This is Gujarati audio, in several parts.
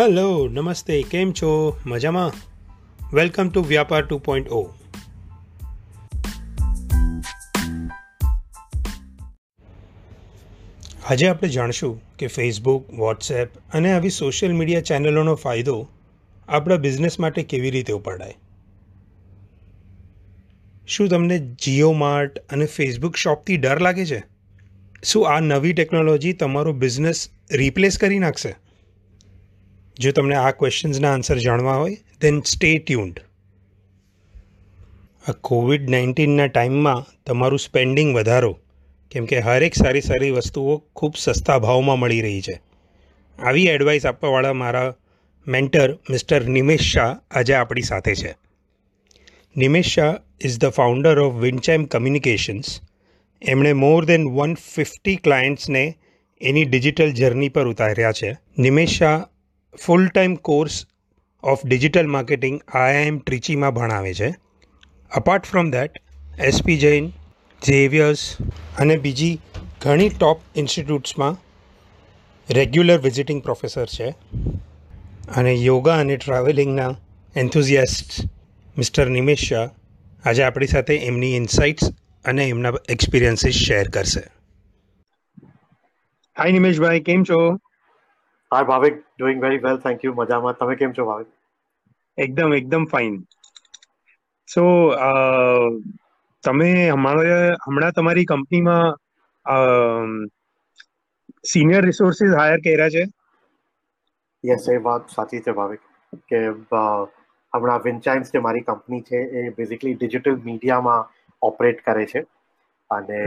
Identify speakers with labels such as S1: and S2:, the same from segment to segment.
S1: હેલો નમસ્તે કેમ છો? મજામાં? Welcome to Vyapar two point O આજે આપણે જાણશું કે ફેસબુક વોટ્સએપ અને આવી સોશિયલ મીડિયા ચેનલોનો ફાયદો આપણા બિઝનેસ માટે કેવી રીતે ઉપાડાય? શું તમને જીઓ માર્ટ અને ફેસબુક શોપથી ડર લાગે છે? શું આ નવી ટેકનોલોજી તમારો બિઝનેસ રિપ્લેસ કરી નાખશે? જો તમને આ ક્વેશ્ચન્સના આન્સર જાણવા હોય દેન સ્ટે ટ્યુન્ડ આ કોવિડ નાઇન્ટીનના ટાઈમમાં તમારું સ્પેન્ડિંગ વધારો, કેમ કે હરેક સારી સારી વસ્તુઓ ખૂબ સસ્તા ભાવમાં મળી રહી છે. આવી એડવાઇસ આપવાવાળા મારા મેન્ટર મિસ્ટર નિમેશ શાહ આજે આપણી સાથે છે. Nimesh Shah is the founder of Winchime Communications એમણે મોર દેન વન ફિફ્ટી ક્લાયન્ટ્સને એની ડિજિટલ જર્ની પર ઉતાર્યા છે. Nimesh Shah full time course of digital marketing IIM ટ્રીચીમાં ભણાવે છે. Apart from that SP Jain Xavier's અને બીજી ઘણી ટોપ ઇન્સ્ટિટ્યૂટ્સમાં રેગ્યુલર વિઝિટિંગ પ્રોફેસર છે. અને યોગા અને ટ્રાવેલિંગના એન્થુઝિયાસ્ટ મિસ્ટર નિમેશ શાહ આજે આપણી સાથે એમની ઇન્સાઇટ્સ અને એમના એક્સપિરિયન્સીસ શેર કરશે. હાય નિમેશભાઈ કેમ છો?
S2: Hi Bhavik doing very well thank you મજામાં તમે કેમ છો ભાવિક
S1: એકદમ એકદમ ફાઇન સો તમે અમારે હમણાં તમારી કંપનીમાં સિનિયર રિસોર્સિસ હાયર કર્યા છે
S2: યસ એ વાત સાચી છે ભાવિક કે હમણાં વિન્ચાઇન્સ જે મારી કંપની છે એ બેઝિકલી ડિજિટલ મીડિયામાં ઓપરેટ કરે છે અને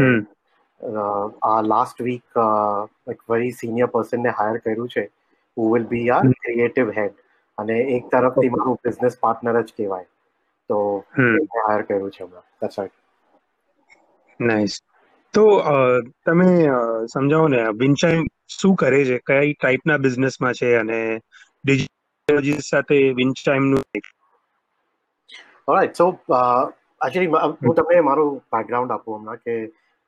S2: આ લાસ્ટ વીક એક વેરી સિનિયર પર્સનને હાયર કર્યું છે who will be our creative head અને એક તરફથી મારું બિઝનેસ પાર્ટનર જ કહેવાય. તો હાયર કર્યું છે હમણાં. દેટ્સ રાઈટ
S1: નાઇસ તો તમે સમજાવો ને વિન્ચાઇમ શું કરે છે? કઈ ટાઈપના બિઝનેસમાં છે અને ડિજિટલોજી સાથે વિન્ચાઇમનું
S2: ઓલરાઈટ સો એકચ્યુઅલી હું તમને મારું બેકગ્રાઉન્ડ આપું હમણાં કે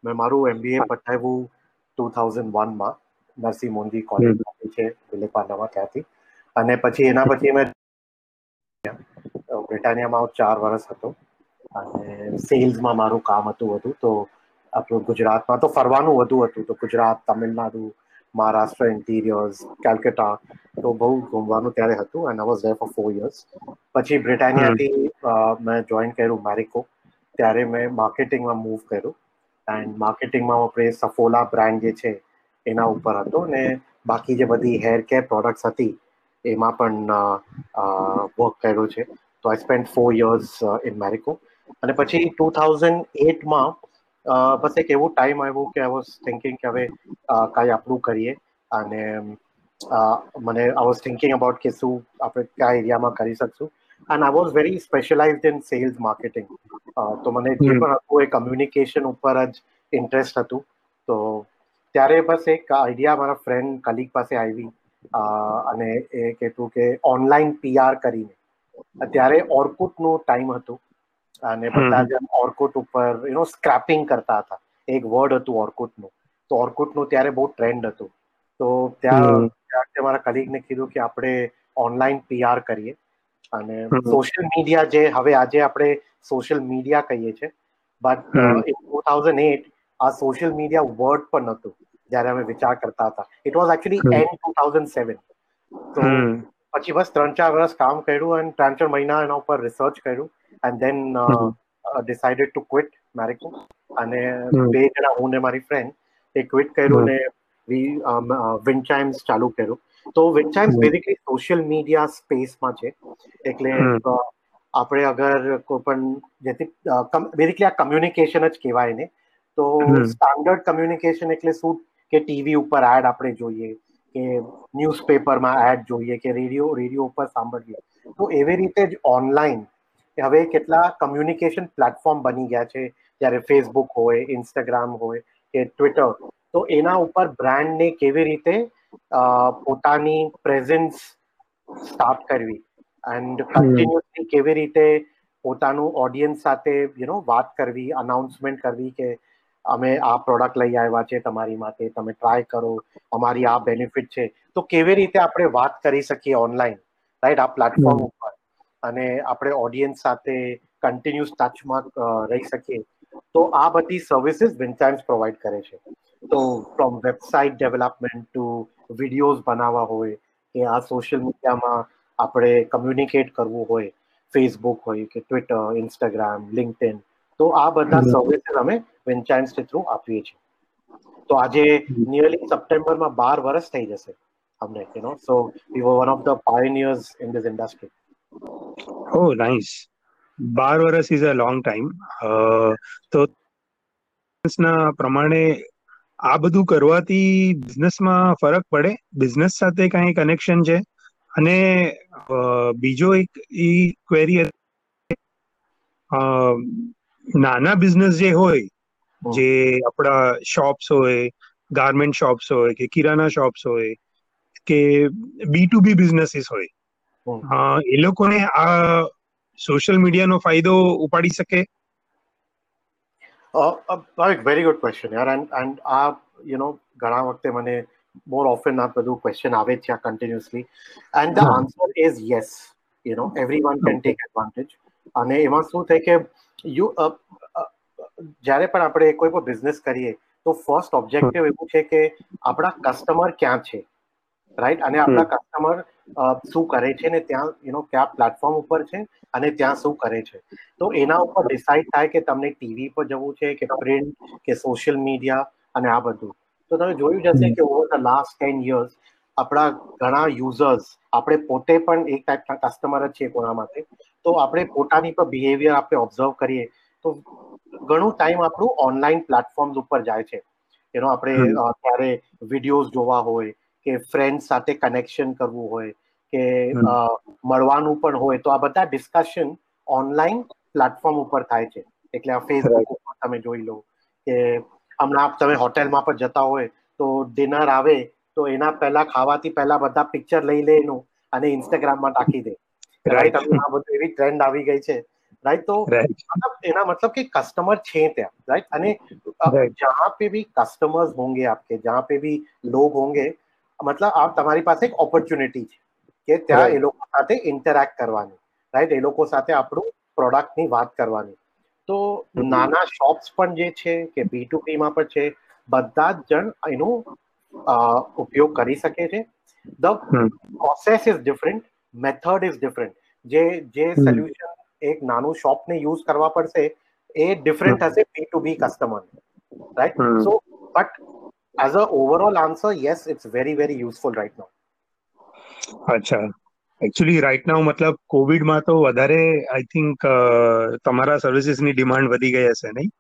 S2: મેં મારું એમબીએ પટાવ્યું ટુ થાઉઝન્ડ વનમાં નરસિંહ મોંદી કોલેજ છે વિલેપાનામાં ત્યાંથી. અને પછી એના પછી મેં બ્રિટાનિયામાં ચાર વર્ષ હતો. અને સેલ્સમાં મારું કામ હતું હતું તો આપણું ગુજરાતમાં તો ફરવાનું વધુ હતું. તો ગુજરાત તમિલનાડુ મહારાષ્ટ્ર ઇન્ટિરિયર્સ કેલકટા તો બહુ ઘૂમવાનું ત્યારે હતું. And I was there for four years પછી બ્રિટાનિયાથી મેં જોઈન કર્યું મેરિકો ત્યારે મેં માર્કેટિંગમાં મૂવ કર્યું. એન્ડ માર્કેટિંગમાં આપણે સફોલા બ્રાન્ડ જે છે, એના ઉપર હતો ને બાકી જે બધી હેર કેર પ્રોડક્ટ્સ હતી, એમાં પણ વર્ક કર્યું છે. તો I spend four years in Marico અને પછી ટુ થાઉઝન્ડ એટમાં બસ એક એવો ટાઈમ આવ્યો કે આઈ વોઝ થિંકિંગ કે હવે કાંઈ આપણું કરીએ. અને મને આઈ વોઝ થિંકિંગ અબાઉટ કે શું આપણે કયા એરિયામાં કરી શકશું. And I was very specialise in sales marketing તો મને જે પણ હતું એ કમ્યુનિકેશન ઉપર જ ઇન્ટરેસ્ટ હતું. તો ત્યારે બસ એક આઈડિયા મારા ફ્રેન્ડ કલીગ પાસે આવી. અને એ કહેતું કે ઓનલાઈન પીઆર કરીને. ત્યારે ઓર્કુટનું ટાઈમ હતું. અને બધા જ ઓર્કુટ ઉપર યુ નો સ્ક્રેપિંગ કરતા હતા. એક વર્ડ હતું ઓર્કુટનું. તો ઓર્કુટનું ત્યારે બહુ ટ્રેન્ડ હતું. તો ત્યાં મારા કલીગને કીધું કે આપણે ઓનલાઈન પીઆર કરીએ. અને સોશિયલ મીડિયા જે હવે આજે આપણે સોશિયલ મીડિયા કહીએ છીએ બટ ટુ થાઉઝન્ડ એટ આ સોશિયલ મીડિયા વર્ડ પણ નહોતું જ્યારે અમે વિચાર કરતા હતા. It was actually and two thousand seven તો પછી બસ ત્રણ ચાર વર્ષ કામ કર્યું અને ત્રણ ચાર મહિના એના ઉપર રિસર્ચ કર્યું and then decided to quit Marico અને બે જણા હું ને મારી ફ્રેન્ડ એ ક્વિટ કર્યું ને વિન્ચાઇમ્સ ચાલુ કર્યું. તો વિન્ચાઇમ્સ બેઝિકલી સોશિયલ મીડિયા સ્પેસમાં છે. એટલે આપણે અગર કોઈ પણ જેથી બેઝિકલી આ કમ્યુનિકેશન જ કહેવાય ને તો સ્ટાન્ડર્ડ કમ્યુનિકેશન એટલે શું? કે ટીવી ઉપર એડ આપણે જોઈએ કે ન્યૂઝપેપરમાં એડ જોઈએ કે રેડિયો રેડિયો ઉપર સાંભળીએ. તો એવી રીતે જ ઓનલાઈન હવે કેટલા કમ્યુનિકેશન પ્લેટફોર્મ બની ગયા છે. જ્યારે ફેસબુક હોય ઇન્સ્ટાગ્રામ હોય કે ટ્વિટર તો એના ઉપર બ્રાન્ડને કેવી રીતે પોતાની પ્રેઝન્સ સ્ટાર્ટ કરવી. એન્ડ કન્ટિન્યુઅસલી કેવી રીતે પોતાનું ઓડિયન્સ સાથે યુ નો વાત કરવી અનાઉન્સમેન્ટ કરવી કે અમે આ પ્રોડક્ટ લઈ આવ્યા છે તમારી માટે તમે ટ્રાય કરો અમારી આ બેનિફિટ છે. તો કેવી રીતે આપણે વાત કરી શકીએ ઓનલાઈન રાઈટ આ પ્લેટફોર્મ ઉપર. અને આપણે ઓડિયન્સ સાથે કન્ટિન્યુઅસ ટચમાં રહી શકીએ. તો આ બધી સર્વિસીસ વિન્ટાઇમ્સ પ્રોવાઈડ કરે છે. તો from website development to videos બનાવવા હોય કે આ સોશિયલ મીડિયામાં આપણે કમ્યુનિકેટ કરવું હોય ફેસબુક હોય કે ટ્વિટર ઇન્સ્ટાગ્રામ લિંકડઇન તો આ બધા સર્વિસીસ અમે વિન્ચાઇન્સ થ્રુ આપીએ છીએ. તો આજે નિયરલી સપ્ટેમ્બરમાં બાર વર્ષ થઈ જશે અમને you know so we were one of the pioneers in this industry
S1: oh nice બાર વર્ષ ઇઝ અ લોંગ ટાઈમ તો ના પ્રમાણે આ બધું કરવાથી બિઝનેસમાં ફરક પડે. બિઝનેસ સાથે કઈ કનેક્શન છે. અને બીજો એક ઈ ક્વેરી નાના બિઝનેસ જે હોય જે આપણા શોપ્સ હોય ગાર્મેન્ટ શોપ્સ હોય કે કિરાના શોપ્સ હોય કે બી ટુ બી બિઝનેસીસ હોય. એ લોકોને આ સોશિયલ મીડિયાનો ફાયદો ઉપાડી શકે.
S2: વેરી ગુડ ક્વેશ્ચન યાર એન્ડ એન્ડ આ યુ નો ઘણા વખતે મને મોર ઓફન આ બધું ક્વેશ્ચન આવે છે આ continuously and the answer is yes you know everyone can take advantage અને એમાં શું થાય કે યુ જ્યારે પણ આપણે કોઈ પણ બિઝનેસ કરીએ તો ફર્સ્ટ ઓબ્જેક્ટિવ એવું છે કે આપણા કસ્ટમર ક્યાં છે રાઈટ અને આપણા કસ્ટમર શું કરે છે ને ત્યાં યુ નો કયા પ્લેટફોર્મ ઉપર છે અને ત્યાં શું કરે છે. તો એના ઉપર ડિસાઇડ થાય કે તમને ટીવી પર જવું છે કે પ્રિન્ટ કે સોશિયલ મીડિયા અને આ બધું. તો તમે જોયું જશે કે over the last ten years આપણા ઘણા યુઝર્સ આપણે પોતે પણ એક ટાઈપના કસ્ટમર જ છીએ કોના માટે. તો આપણે પોતાની પર બિહેવિયર આપણે ઓબ્ઝર્વ કરીએ. તો ઘણું ટાઈમ આપણું ઓનલાઈન પ્લેટફોર્મ્સ ઉપર જાય છે. એનો આપણે ત્યારે વિડીયોઝ જોવા હોય કે ફ્રેન્ડ સાથે કનેક્શન કરવું હોય કે મળવાનું પણ હોય તો આ બધા ડિસ્કશન ઓનલાઈન પ્લેટફોર્મ ઉપર થાય છે એટલે આ ફેસબુક ઉપર તમે જોઈ લો કે હમણાં તમે હોટેલમાં પણ જતા હોય તો ડિનર આવે તો એના પહેલા ખાવાથી પહેલા બધા પિક્ચર લઈ લે એનું અને ઇન્સ્ટાગ્રામમાં નાખી દે રાઈટ આ બધું એવી ટ્રેન્ડ આવી ગઈ છે राइट तो मतलब एना मतलब कि कस्टमर छे ત્યાં राइट અને जहां पे भी कस्टमर्स होंगे आपके जहां पे भी लोग होंगे મતલબ આ તમારી પાસે એક ઓપોર્ચ્યુનિટી છે કે ત્યાં એ લોકો સાથે ઇન્ટરેક્ટ કરવાની. રાઈટ એ લોકો સાથે આપણું પ્રોડક્ટની વાત કરવાની. તો નાના શોપ્સ પણ જે છે કે બી ટુ બીમાં પણ છે બધા જ જણ એનો ઉપયોગ કરી શકે છે. The process is different method is different જે જે સોલ્યુશન એક નાનું શોપને યુઝ કરવા પડશે એ ડિફરન્ટ હશે B to B customer right so but as a overall answer yes it's very very useful right now.
S1: અચ્છા. એકચ્યુઅલી રાઈટ નાઉ મતલબ કોવિડમાં તો વધારે આઈ થિંક તમારા સર્વિસીસની ડિમાન્ડ વધી ગઈ હશે નહીં?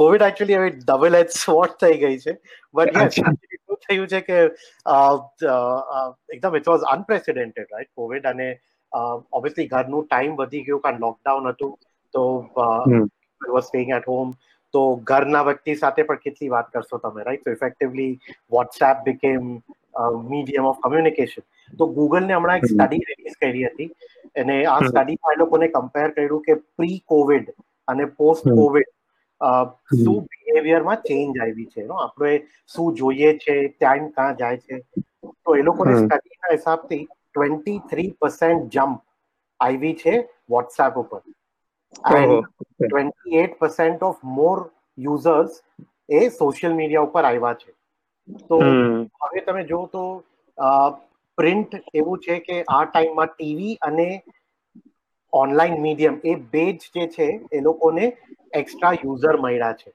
S2: કોવિડ એકચ્યુઅલી હવે ડબલ એચ સ્વોટ થઈ ગઈ છે. બટ યસ શું થયું છે કે એકદમ it was unprecedented right Covid અને ઓબ્વિયસલી ઘરનું ટાઈમ વધી ગયું કારણ લોકડાઉન હતું. તો વોઝ સ્ટેઇંગ એટ હોમ તો ઘરના વ્યક્તિ સાથે પણ કેટલી વાત કરશો તમે right so effectively WhatsApp became medium of communication તો ગૂગલને હમણાં એક સ્ટડી રિલીઝ કરી હતી. અને આ સ્ટડીમાં એ લોકોને કમ્પેર કર્યું કે પ્રી કોવિડ અને પોસ્ટ કોવિડ શું બિહેવિયરમાં ચેન્જ આવી છે આપણે શું જોઈએ છે ટાઈમ ક્યાં જાય છે? તો એ લોકોને સ્ટડીના હિસાબથી ટ્વેન્ટી થ્રી પર્સન્ટ જમ્પ આવી છે વોટ્સએપ ઉપર. Eight percent of more users A social media ઉપર આવ્યા છે. તો હવે તમે જો તો પ્રિન્ટ એવું છે કે આ ટાઈમમાં ટીવી અને ઓનલાઈન મીડિયમ એ બે જ જે છે એ લોકોને એક્સ્ટ્રા યુઝર મળ્યા છે.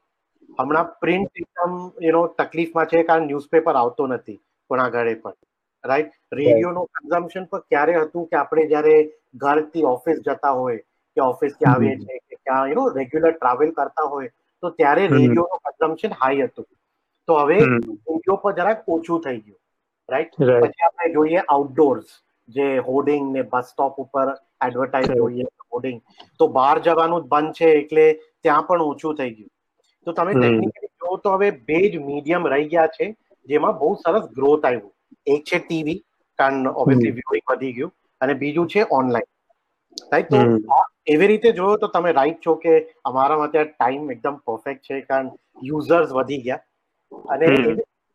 S2: હમણાં પ્રિન્ટ એકદમ એનો તકલીફમાં છે કારણ ન્યૂઝપેપર આવતો નથી કોના ઘરે પણ રાઈટ રેડિયોનું કન્ઝમ્પશન પણ ક્યારે હતું કે આપણે જ્યારે ઘરથી ઓફિસ જતા હોય કે ઓફિસથી આવીએ છીએ કે ક્યાં યુ નો રેગ્યુલર ટ્રાવેલ કરતા હોય તો ત્યારે રેડિયોનું કન્ઝમ્પશન હાઈ હતું. તો હવે રેડિયો પર જરાક ઓછું થઈ ગયું રાઈટ પછી આપણે જોઈએ આઉટડોર્સ જે હોર્ડિંગ ને બસ સ્ટોપ ઉપર એડવર્ટાઇઝ જોઈએ હોર્ડિંગ તો બહાર જવાનું બંધ છે એટલે ત્યાં પણ ઓછું થઈ ગયું. તો તમે ટેકનિકલી જો તો હવે બે જ મીડિયમ રહી ગયા છે જેમાં બહુ સરસ ગ્રોથ આવ્યું. એક છે ટીવી કારણ ઓબ્વિયસલી વ્યુઇંગ વધી ગયું અને બીજું છે ઓનલાઈન રાઈટ તો એવી રીતે જોયો તો તમે રાઈટ છો કે અમારા ત્યાં ટાઈમ એકદમ પરફેક્ટ છે કારણ યુઝર્સ વધી ગયા. અને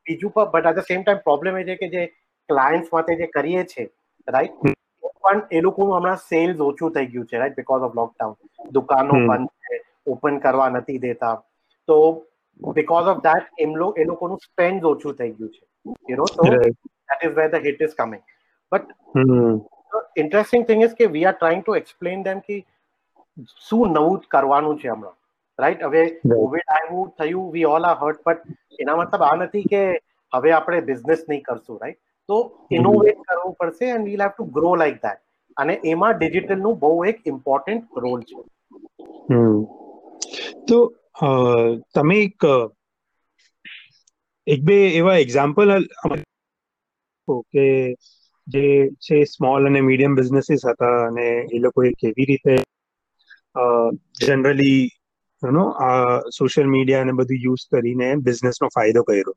S2: બીજું પણ but at the same time problem એ છે કે જે ક્લાયન્ટ્સ માટે જે કરીએ છીએ રાઈટ પણ એ લોકોનું હમણાં સેલ્સ ઓછું થઈ ગયું છે રાઈટ બીકોઝ ઓફ લોકડાઉન દુકાનો બંધ છે ઓપન કરવા નથી દેતા. તો બીકોઝ ઓફ ધેટ એમ એ લોકોનું સ્પેન્ડ ઓછું થઈ ગયું છે. યુ નો તો that is where the hit is coming but interesting thing is કે we are trying to explain them કે શું નવું કરવાનું છે હમણાં? રાઈટ હવે કોવિડ આવ્યું થયું we all are hurt but એના મતલબ આ નથી કે હવે આપણે બિઝનેસ નહીં કરશું રાઈટ તો ઇનોવેટ કરવું પડશે and we'll have to grow like that અને એમાં ડિજિટલનું બહુ એક ઇમ્પોર્ટન્ટ રોલ છે.
S1: તો તમે એક એક બે એવા એક્ઝામ્પલ કે જે છે સ્મોલ અને મીડિયમ બિઝનેસીસ હતા અને એ લોકોએ કેવી રીતે જનરલી યુ આ સોશિયલ મીડિયા અને બધું યુઝ કરીને બિઝનેસનો ફાયદો કર્યો.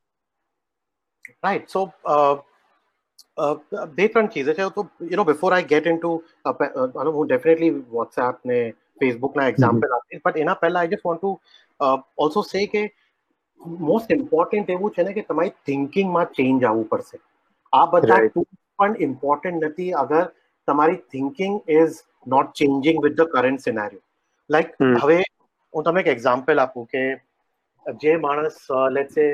S2: રાઈટ સો બે ત્રણ ચીજ છે. તો you know before I get into હું ડેફિનેટલી વોટ્સએપ ને ફેસબુકના એક્ઝામ્પલ આપીશ. બટ એના પહેલા I just want to also say કે મોસ્ટ ઇમ્પોર્ટન્ટ એવું છે ને કે તમારી થિંકિંગમાં ચેન્જ આવવું પડશે. આ બધા પણ ઇમ્પોર્ટન્ટ નથી. અગર તમારી thinking is not changing with the current scenario like હવે હું તમને એક એક્ઝામ્પલ આપું કે જે માણસ લેટ સે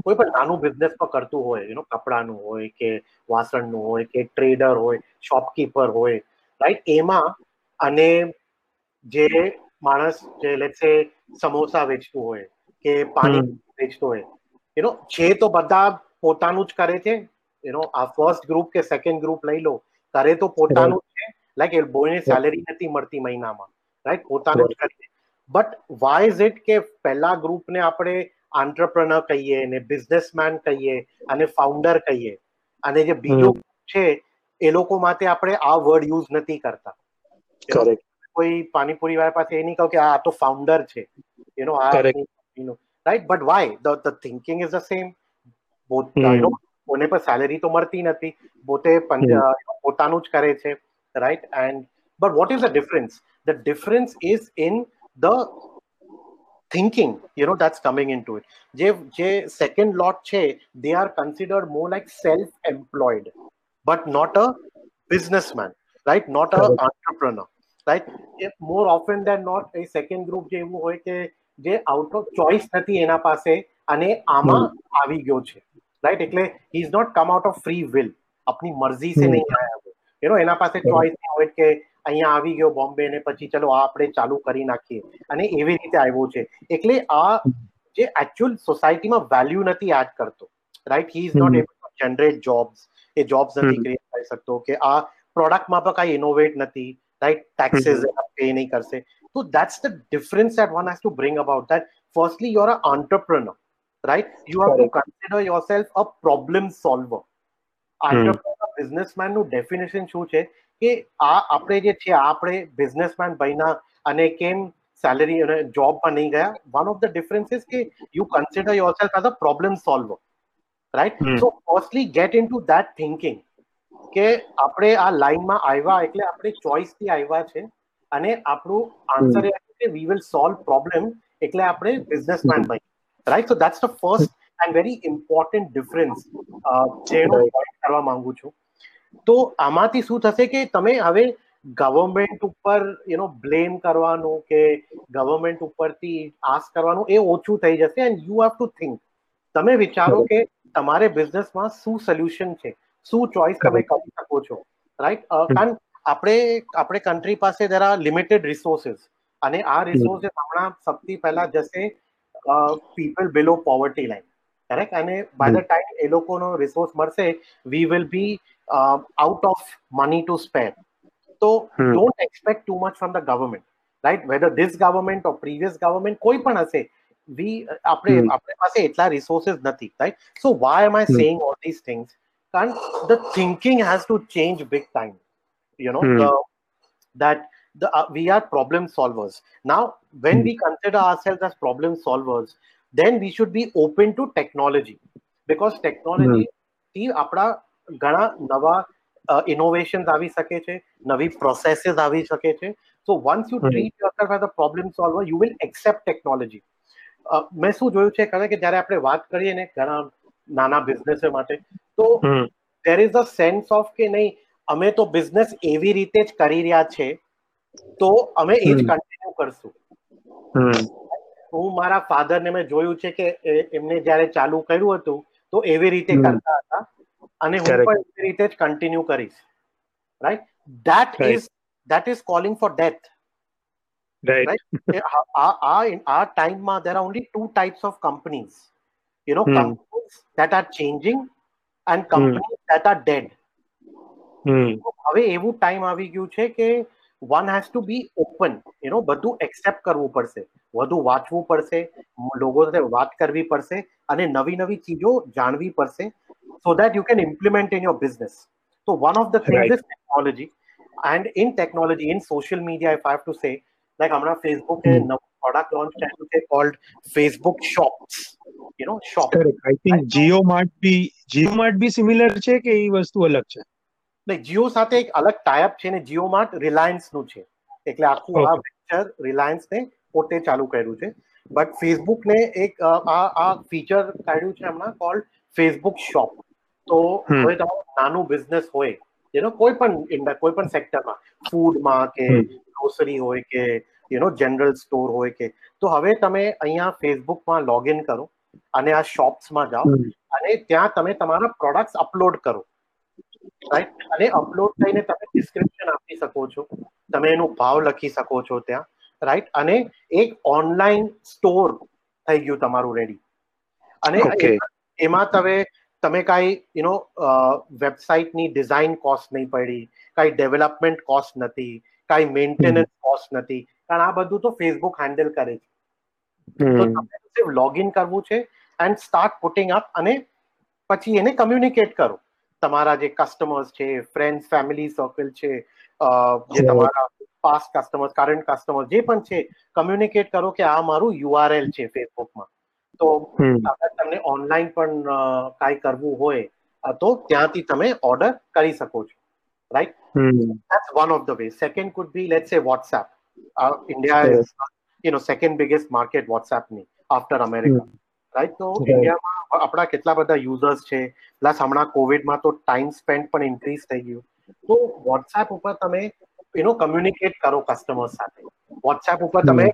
S2: કોઈ પણ નાનું બિઝનેસ પણ કરતું હોય યુ નો કપડાનું હોય કે વાસણનું હોય કે ટ્રેડર હોય શોપકીપર હોય રાઈટ એમાં અને જે માણસ જે લેટ સે સમોસા વેચતું હોય કે પાણી વેચતો હોય યુ નો છે તો બધા પોતાનું જ કરે છે યુ નો આ ફર્સ્ટ ગ્રુપ કે સેકન્ડ ગ્રુપ લઈ લો કરે તો પોતાનું છે. લાઈક એ બોયને સેલેરી નથી મળતી મહિનામાં. રાઈટ પોતાનું જ કરીએ બટ વાય ઇઝ ઇટ કે પહેલા ગ્રુપને આપણે આંટ્રપ્રનર કહીએ અને બિઝનેસમેન કહીએ અને ફાઉન્ડર કહીએ અને જે બીજો છે એ લોકો માટે આપણે આ વર્ડ યુઝ નથી કરતા. કોઈ પાણીપુરી વાળા પાસે એ નહીં કહું કે આ તો ફાઉન્ડર છે. યુ નો આ right but why the the thinking is the same કોને પણ સેલેરી તો મળતી નથી. પોતે પોતાનું જ કરે છે. Right and but what is the difference the difference is in the thinking you know that's coming into it જે જે second lot છે they are considered more like self employed but not a businessman right not a entrepreneur right if more often than not a second group જે એવું હોય કે જે આઉટ ઓફ ચોઇસ નથી એના પાસે અને આમાં આવી ગયો છે રાઈટ એટલે he is not come out of free will આપની મરજી સે નહીં આયા યુ નો એના પાસે ચોઇસ હોય કે અહીંયા આવી ગયો બોમ્બે ને પછી ચલો આ આપણે ચાલુ કરી નાખીએ. અને એવી રીતે આવ્યો છે. એટલે આ જે એકચ્યુઅલ સોસાયટીમાં વેલ્યુ નથી એડ કરતો. Right he is not able to generate jobs A jobs નથી ક્રિએટ કરી શકતો કે આ પ્રોડક્ટમાં પણ કાંઈ ઇનોવેટ નથી. રાઈટ ટેક્સીસ પે નહીં કરશે. તો that's the difference that one has to bring about that firstly you are a entrepreneur. Right? You have to consider yourself a problem solver. entrepreneur બિઝનેસમેનનું ડેફિનેશન શું છે? કે આ આપણે જે છે આપણે બિઝનેસમેન બન્યા અને કેમ સેલરી અને જોબમાં નહીં ગયા. વન ઓફ ધ ડિફરન્સીસ કે you consider yourself as a problem solver right so firstly get into that thinking કે આપણે આ લાઈનમાં આવ્યા એટલે આપણે ચોઇસથી આવ્યા છે અને આપણું આન્સર એ કે વી વિલ સોલ્વ પ્રોબ્લેમ એટલે આપણે બિઝનેસમેન બની right so that's the first and very important difference જે કરવા માંગુ છું. તો આમાંથી શું થશે કે તમે હવે ગવર્મેન્ટ ઉપર યુ નો બ્લેમ કરવાનું કે ગવર્મેન્ટ ઉપરથી આસ કરવાનું એ ઓછું થઈ જશે and you have to think તમે વિચારો કે તમારે બિઝનેસમાં શું સોલ્યુશન છે? શું ચોઇસ તમે કરી શકો છો? રાઈટ કારણ આપણે આપણે કન્ટ્રી પાસે દેર આર લિમિટેડ રિસોર્સિસ અને આ રિસોર્સિસ હમણાં સૌથી પહેલા જશે people below poverty line correct અને બાય ધ ટાઈમ એ લોકોનો રિસોર્સ મળશે we will be Out of money to spare તો don't expect too much from the government right whether this government or previous government કોઈ પણ હશે વી આપણે આપણી પાસે એટલા રિસોર્સિસ નથી right so why am I saying all this things કારણ the thinking has to change big time you know that the, uh, we are problem solvers. Now, when mm. we consider ourselves as problem solvers, then we should be open to technology because technology થી આપણા ઘણા નવા ઇનોવેશન આવી શકે છે નવી પ્રોસેસીસ આવી શકે છે. So once
S1: you.
S2: Treat yourself as a problem solver you will accept technology મેં શું જોયું છે કારણ કે જ્યારે આપણે વાત કરીએ ને ઘણા નાના બિઝનેસ માટે તો there is a sense of કે નહીં અમે તો બિઝનેસ એવી રીતે જ કરી રહ્યા છે તો અમે એ જ કન્ટિન્યુ કરશું. હું મારા ફાધરને મેં જોયું છે કે એમને જ્યારે ચાલુ કર્યું હતું તો એવી રીતે કરતા હતા. અને હું પણ એવી રીતે જ કન્ટિન્યુ કરીશ.
S1: Right
S2: that is that is calling for
S1: death right
S2: આ આ ટાઈમમાં there are only two types of companies
S1: you
S2: know. Companies that are changing and companies that are
S1: dead
S2: હવે એવું ટાઈમ આવી ગયું છે કે one has to be open you know બધું એક્સેપ્ટ કરવું પડશે. વધુ વાંચવું પડશે લોકો સાથે વાત કરવી પડશે અને નવી નવી ચીજો જાણવી પડશે so that you can implement in your business તો one of the
S1: thing
S2: is technology and in technology in social media if I have to say like હમણાં ફેસબુકે. નવું પ્રોડક્ટ લોન્ચ થયું છે called Facebook shops you know
S1: shop I think Jio Mart B Jio Mart B similar છે કે એ વસ્તુ અલગ છે?
S2: નહીં જીઓ સાથે એક અલગ ટાઈપ છે ને જીઓ માર્ટ રિલાયન્સનું છે. એટલે આખું આ વેન્ચર રિલાયન્સ ને પોતે ચાલુ કર્યું છે. બટ ફેસબુક ને એક આ આ ફીચર કાઢ્યું છે હમણાં કોલ્ડ ફેસબુક શોપ તો. હવે તમારું નાનું બિઝનેસ હોય જેનો કોઈ પણ કોઈ પણ સેક્ટરમાં ફૂડમાં કે ગ્રોસરી હોય કે યુ નો જનરલ સ્ટોર હોય કે તો હવે તમે અહીંયા ફેસબુકમાં લોગિન કરો અને આ શોપ્સમાં જાઓ અને ત્યાં તમે તમારા પ્રોડક્ટ્સ અપલોડ કરો. રાઈટ અને અપલોડ થઈને તમે ડિસ્ક્રિપ્શન આપી શકો છો. તમે એનો ભાવ લખી શકો છો ત્યાં. રાઈટ અને એક ઓનલાઈન સ્ટોર થઈ ગયું તમારું રેડી અને એમાં- તમે તમે કાંઈ યુ નો વેબસાઇટની ડિઝાઇન કોસ્ટ નહીં પડી કાંઈ ડેવલપમેન્ટ કોસ્ટ નથી કાંઈ મેન્ટેનન્સ કોસ્ટ નથી. કારણ આ બધું તો ફેસબુક હેન્ડલ કરે છે. તો તમે લોગ લોગિન કરવું છે એન્ડ સ્ટાર્ટ પુટિંગ અપ અને પછી એને કમ્યુનિકેટ કરો. તમારા જે કસ્ટમર્સ છે ફ્રેન્ડ્સ ફેમિલી સર્કલ છે જે તમારા પાસ્ટ કસ્ટમર્સ કરંટ કસ્ટમર જે પણ છે કમ્યુનિકેટ કરો કે આ મારું યુઆરએલ છે ફેસબુકમાં. તો અગર તમને ઓનલાઈન પણ કાંઈ કરવું હોય તો ત્યાંથી તમે ઓર્ડર કરી શકો છો.
S1: Right
S2: that's one of the way second could be let's say WhatsApp India is you know second biggest market વોટ્સએપની after America. Right તો ઇન્ડિયામાં આપણા કેટલા બધા યુઝર્સ છે? પ્લસ હમણાં કોવિડમાં તો ટાઈમ સ્પેન્ડ પણ ઇન્ક્રીઝ થઈ ગયું. તો વોટ્સએપ ઉપર તમે એનો કમ્યુનિકેટ કરો કસ્ટમર સાથે. વોટ્સએપ ઉપર તમે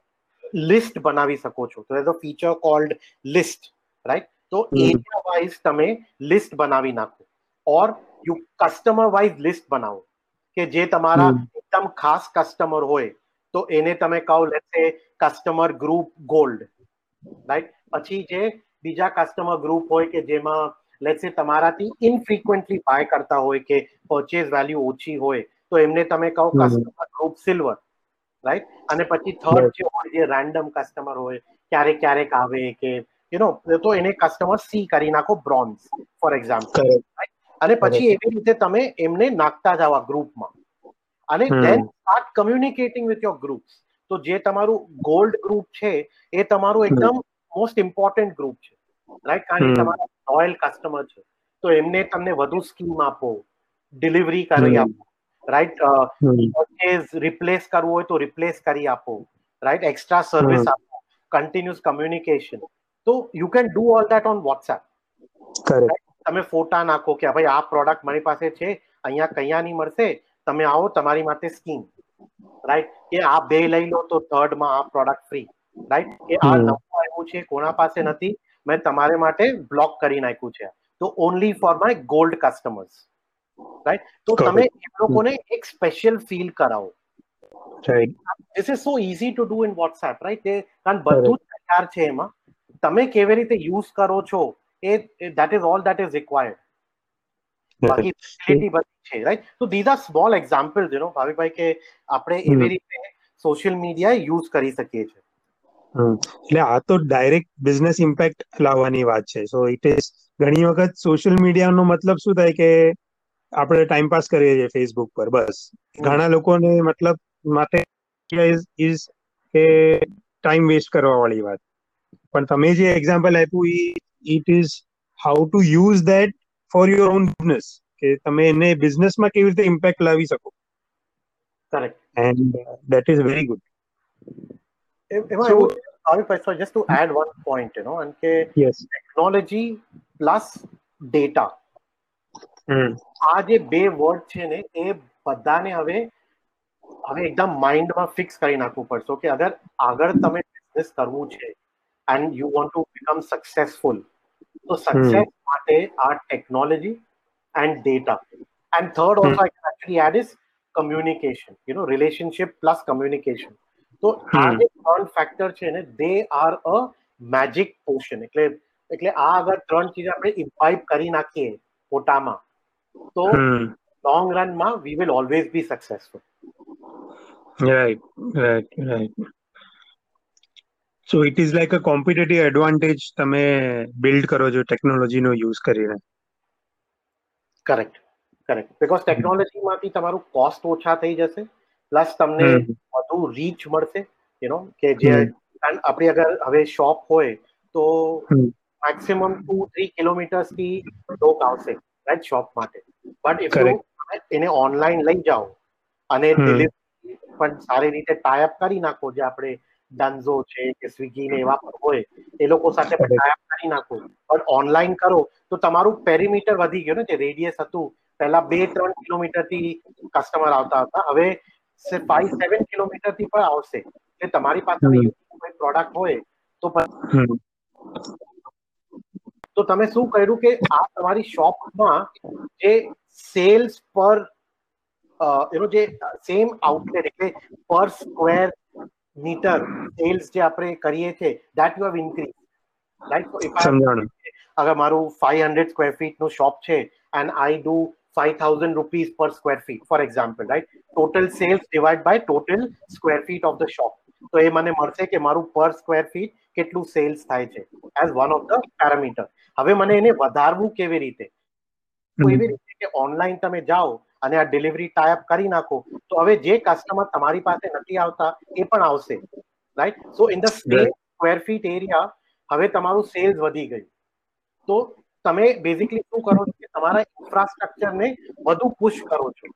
S2: લિસ્ટ બનાવી શકો છો. તો as a feature called list right તો એરિયા વાઇઝ તમે લિસ્ટ બનાવી નાખો. Or you customer wise list બનાવો. કે જે તમારા એકદમ ખાસ કસ્ટમર હોય તો એને તમે કહો લેટ સે કસ્ટમર ગ્રુપ ગોલ્ડ રાઈટ પછી જે બીજા કસ્ટમર ગ્રુપ હોય કે જેમાં લેટ્સ સે તમારાથી ઇનફ્રીક્વન્ટલી બાય કરતા હોય કે પરચેઝ વેલ્યુ ઓછી હોય તો એમને તમે કહો કસ્ટમર ગ્રુપ સિલ્વર રાઈટ અને પછી થર્ડ જે હોય જે રેન્ડમ કસ્ટમર હોય ક્યારેક ક્યારેક આવે કે યુ નો તો એને કસ્ટમર સી કરી નાખો બ્રોન્ઝ ફોર એક્ઝામ્પલ. અને પછી એવી રીતે તમે એમને નાખતા જાવ આ ગ્રુપમાં અને then start communicating with your groups તો જે તમારું ગોલ્ડ ગ્રુપ છે એ તમારું એકદમ મોસ્ટ ઇમ્પોર્ટન્ટ ગ્રુપ છે. રાઈટ કારણ કે તમારા લોયલ કસ્ટમર છે તો એમને તમને વધુ સ્કીમ આપો ડિલિવરી કરી આપો રાઈટ રિપ્લેસ કરવું હોય તો રિપ્લેસ કરી આપો રાઈટ એક્સ્ટ્રા સર્વિસ આપો કન્ટિન્યુઅસ કમ્યુનિકેશન તો you can do all that on
S1: WhatsApp.
S2: તમે ફોટા નાખો કે ભાઈ આ પ્રોડક્ટ મારી પાસે છે અહીંયા કયા નહીં મળશે તમે આવો તમારી માટે સ્કીમ રાઈટ કે આ બે લઈ લો તો થર્ડમાં આ પ્રોડક્ટ ફ્રી રાઈટ કે આ. નવું આવ્યું છે કોના પાસે નથી મેં તમારે માટે બ્લોક કરી નાખ્યું છે. તો only for my gold customers right તો તમે એ લોકોને એક સ્પેશિયલ ફીલ કરાવો. This is so easy to do in WhatsApp right કારણ બધું જ તૈયાર છે એમાં. તમે કેવી રીતે યુઝ કરો છો એ that is all that is required બાકી ફેસિલિટી બધી છે રાઈટ તો these are small example you know Bhavikbhai કે આપણે એવી રીતે સોશિયલ મીડિયા યુઝ કરી શકીએ છીએ.
S1: એટલે આ તો ડાયરેક્ટ બિઝનેસ ઇમ્પેક્ટ લાવવાની વાત છે. સો ઇટ ઇઝ ઘણી વખત સોશિયલ મીડિયાનો મતલબ શું થાય કે આપણે ટાઈમ પાસ કરીએ છીએ ફેસબુક પર બસ. ઘણા લોકોને મતલબ માટે ઇઝ કે ટાઈમ વેસ્ટ કરવા વાળી વાત. પણ તમે જે એક્ઝામ્પલ આપ્યું એ it is how to use that for your own business કે તમે એને બિઝનેસમાં કેવી રીતે ઇમ્પેક્ટ લાવી શકો.
S2: Correct
S1: and that is very good.
S2: એમાં એવું આવી so just to add one point you know and કે
S1: yes.
S2: Technology plus data
S1: mm.
S2: આ જે બે વર્ડ છે ને એ બધાને હવે હવે એકદમ માઇન્ડમાં ફિક્સ કરી નાખવું પડશે કે અગર આગળ તમે બિઝનેસ કરવું છે and you want to become successful તો સક્સેસ માટે આ technology and data and third also I can actually add is communication you know relationship plus communication તો આ. જે ત્રણ ફેક્ટર છે ને they are a magic portion એટલે એટલે આ અગર ત્રણ ચીજ આપણે ઇમ્પાઇપ કરી નાખીએ પોતામાં તો. Long રનમાં we will always be successful
S1: right right right so it is like a competitive advantage તમે બિલ્ડ કરો છો ટેકનોલોજીનો યુઝ કરીને.
S2: કરેક્ટ કરેક્ટ બીકોઝ ટેકનોલોજીમાંથી તમારું કોસ્ટ ઓછા થઈ જશે પ્લસ તમને વધુ રીચ મળશે યુ નો કે જે આપણી અગર હવે શોપ હોય તો. મેક્સિમમ ટુ થ્રી કિલોમીટર્સથી લોક આવશે રાઈટ શોપ માટે. બટ ઇફ એને ઓનલાઈન લઈ જાઓ અને ડિલિવરી પણ સારી રીતે ટાઈપ કરી નાખો જે આપણે ડન્ઝો છે કે સ્વિગી ને એવા પણ હોય એ લોકો સાથે પણ કરી નાખો. પણ ઓનલાઈન કરો તો તમારું પેરીમીટર વધી ગયું ને જે રેડિયસ હતું પહેલા બે ત્રણ કિલોમીટરથી કસ્ટમર આવતા હતા. હવે ફાઈવ સેવન કિલોમીટરથી પણ આવશે. એટલે તમારી પાસે પ્રોડક્ટ હોય તો તો તમે શું કર્યું કે આ તમારી શોપમાં જે સેલ્સ પર એનો જે સેમ આઉટલેટ એટલે પર સ્ક્વેર મીટર સેલ્સ જે આપણે કરીએ છીએ that you have increase
S1: right
S2: અગર મારું ફાઈવ હંડ્રેડ સ્ક્વેર ફીટનું શોપ છે and I do five thousand rupees per square feet for example right total sales divide by total square feet of the shop તો એ મને મળશે કે મારું પર સ્ક્વેર ફીટ કેટલું સેલ્સ થાય છે as one of the parameter હવે મને એને વધારવું કેવી રીતે? તો એવી રીતે કે ઓનલાઈન તમે જાઓ અને આ ડિલિવરી ટાઈપ કરી નાખો તો હવે જે કસ્ટમર તમારી પાસે નથી આવતા એ પણ આવશે. Right so in
S1: the.
S2: Square feet area હવે તમારું સેલ્સ વધી ગયું. તો તમે બેઝિકલી શું કરો છો કે તમારા ઇન્ફ્રાસ્ટ્રક્ચરને વધુ પુશ કરો છો.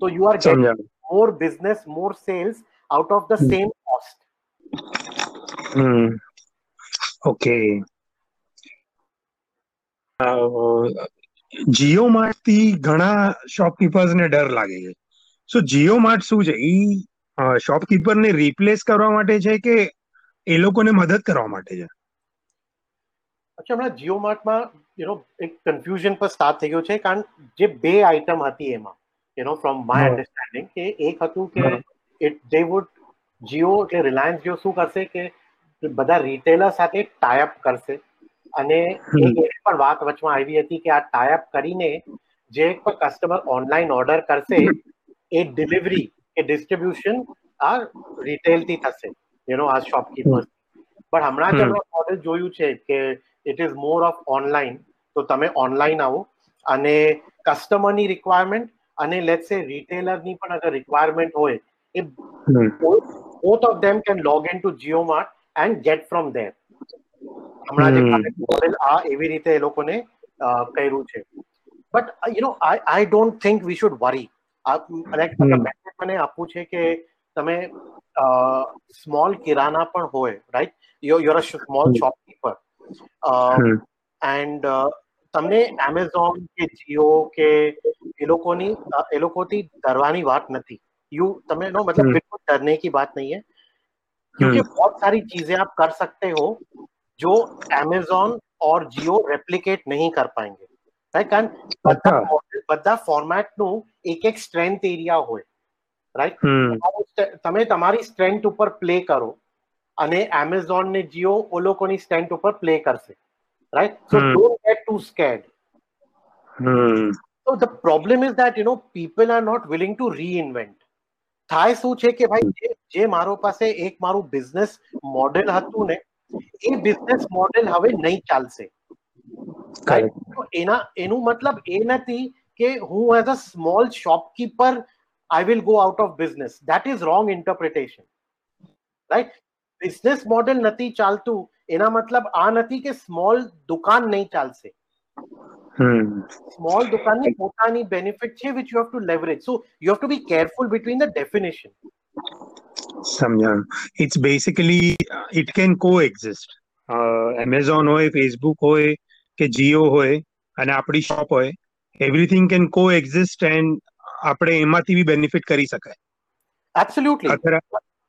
S2: તો you are getting
S1: સમજાણું
S2: more business, more sales out of the
S1: mm.
S2: same cost.
S1: Mm. Okay. Jio માર્ટથી ઘણા શોપકીપર્સ ને ડર લાગે છે સો જીઓ માર્ટ શું છે ઈ શોપકીપર ને રિપ્લેસ કરવા માટે છે કે એ લોકોને મદદ કરવા માટે છે
S2: અચ્છા હમણાં જીઓ માર્ટમાં યુ નો એક કન્ફ્યુઝન પર સ્ટાર્ટ થઈ ગયો છે કારણ જે બે આઇટમ હતી એમાં નો ફ્રોમ માય
S1: હા.
S2: અન્ડરસ્ટેન્ડિંગ કે એક હતું કે. ઇટ દે વુડ જીઓ એટલે રિલાયન્સ જીઓ શું કરશે કે બધા રિટેલર સાથે ટાઈઅપ કરશે. અને. એક પણ વાત વચમાં આવી હતી કે આ ટાઈઅપ કરીને જે પણ કસ્ટમર ઓનલાઈન ઓર્ડર કરશે એ ડિલિવરી કે ડિસ્ટ્રીબ્યુશન આ રિટેલથી થશે યુ નો આ શોપકીપર પણ હમણાં જે મોડેલ જોયું છે કે it is more of online તો તમે ઓનલાઈન આવો. અને કસ્ટમરની રિક્વાયરમેન્ટ અને લેટ્સ સે રિટેલરની પણ અગર રિક્વાયરમેન્ટ હોય એ both of them can log in to Jio Mart and get from them હમણાં જે. મોડેલ આ એવી રીતે એ લોકોને કર્યું છે. But you know I I don't think we should worry
S1: message
S2: મને આપવું છે કે તમે સ્મોલ કિરાના પણ હોય right you you're
S1: a
S2: small.
S1: Shopkeeper
S2: and તમને એમેઝોન કે જીઓ કે એ લોકોની એ લોકોથી ડરવાની વાત નથી. यू तुम्हें नो मतलब बिल्कुल डरने की बात नहीं है क्योंकि बहुत सारी चीजें आप कर सकते हो जो एमेजोन और जियो रेप्लिकेट नहीं कर पाएंगे રાઈટ કારણ બધા ફોર્મેટનું એક એક સ્ટ્રેન્થ એરિયા હોય. રાઈટ તમે તમારી સ્ટ્રેન્થ ઉપર પ્લે કરો અને એમેઝોન ને જીઓ ઓ લોકોની સ્ટ્રેન્થ ઉપર પ્લે કરશે. Right so
S1: Hmm.
S2: Don't get too scared
S1: hmm
S2: So the problem is that you know people are not willing to reinvent. થાય શું છે કે ભાઈ જે જે મારો પાસે એક મારું બિઝનેસ મોડેલ હતું ને એ બિઝનેસ મોડેલ હવે નહીં ચાલશે Right? તો એના એનું મતલબ એ નથી કે હું as a small shopkeeper I will go out of business that is wrong interpretation right business model નથી ચાલતું એના મતલબ આ નથી કે સ્મોલ દુકાન નહીં ચાલશે. સ્મોલ દુકાનની પોતાની બેનિફિટ છે which you have to leverage so you have to be careful between the definition
S1: સમજાયું it's basically it can coexist Amazon હોય ફેસબુક હોય કે જીઓ હોય અને આપણી શોપ હોય everything can coexist and આપણે એમાંથી બી બેનિફિટ કરી શકાય.
S2: એબ્સોલ્યુટલી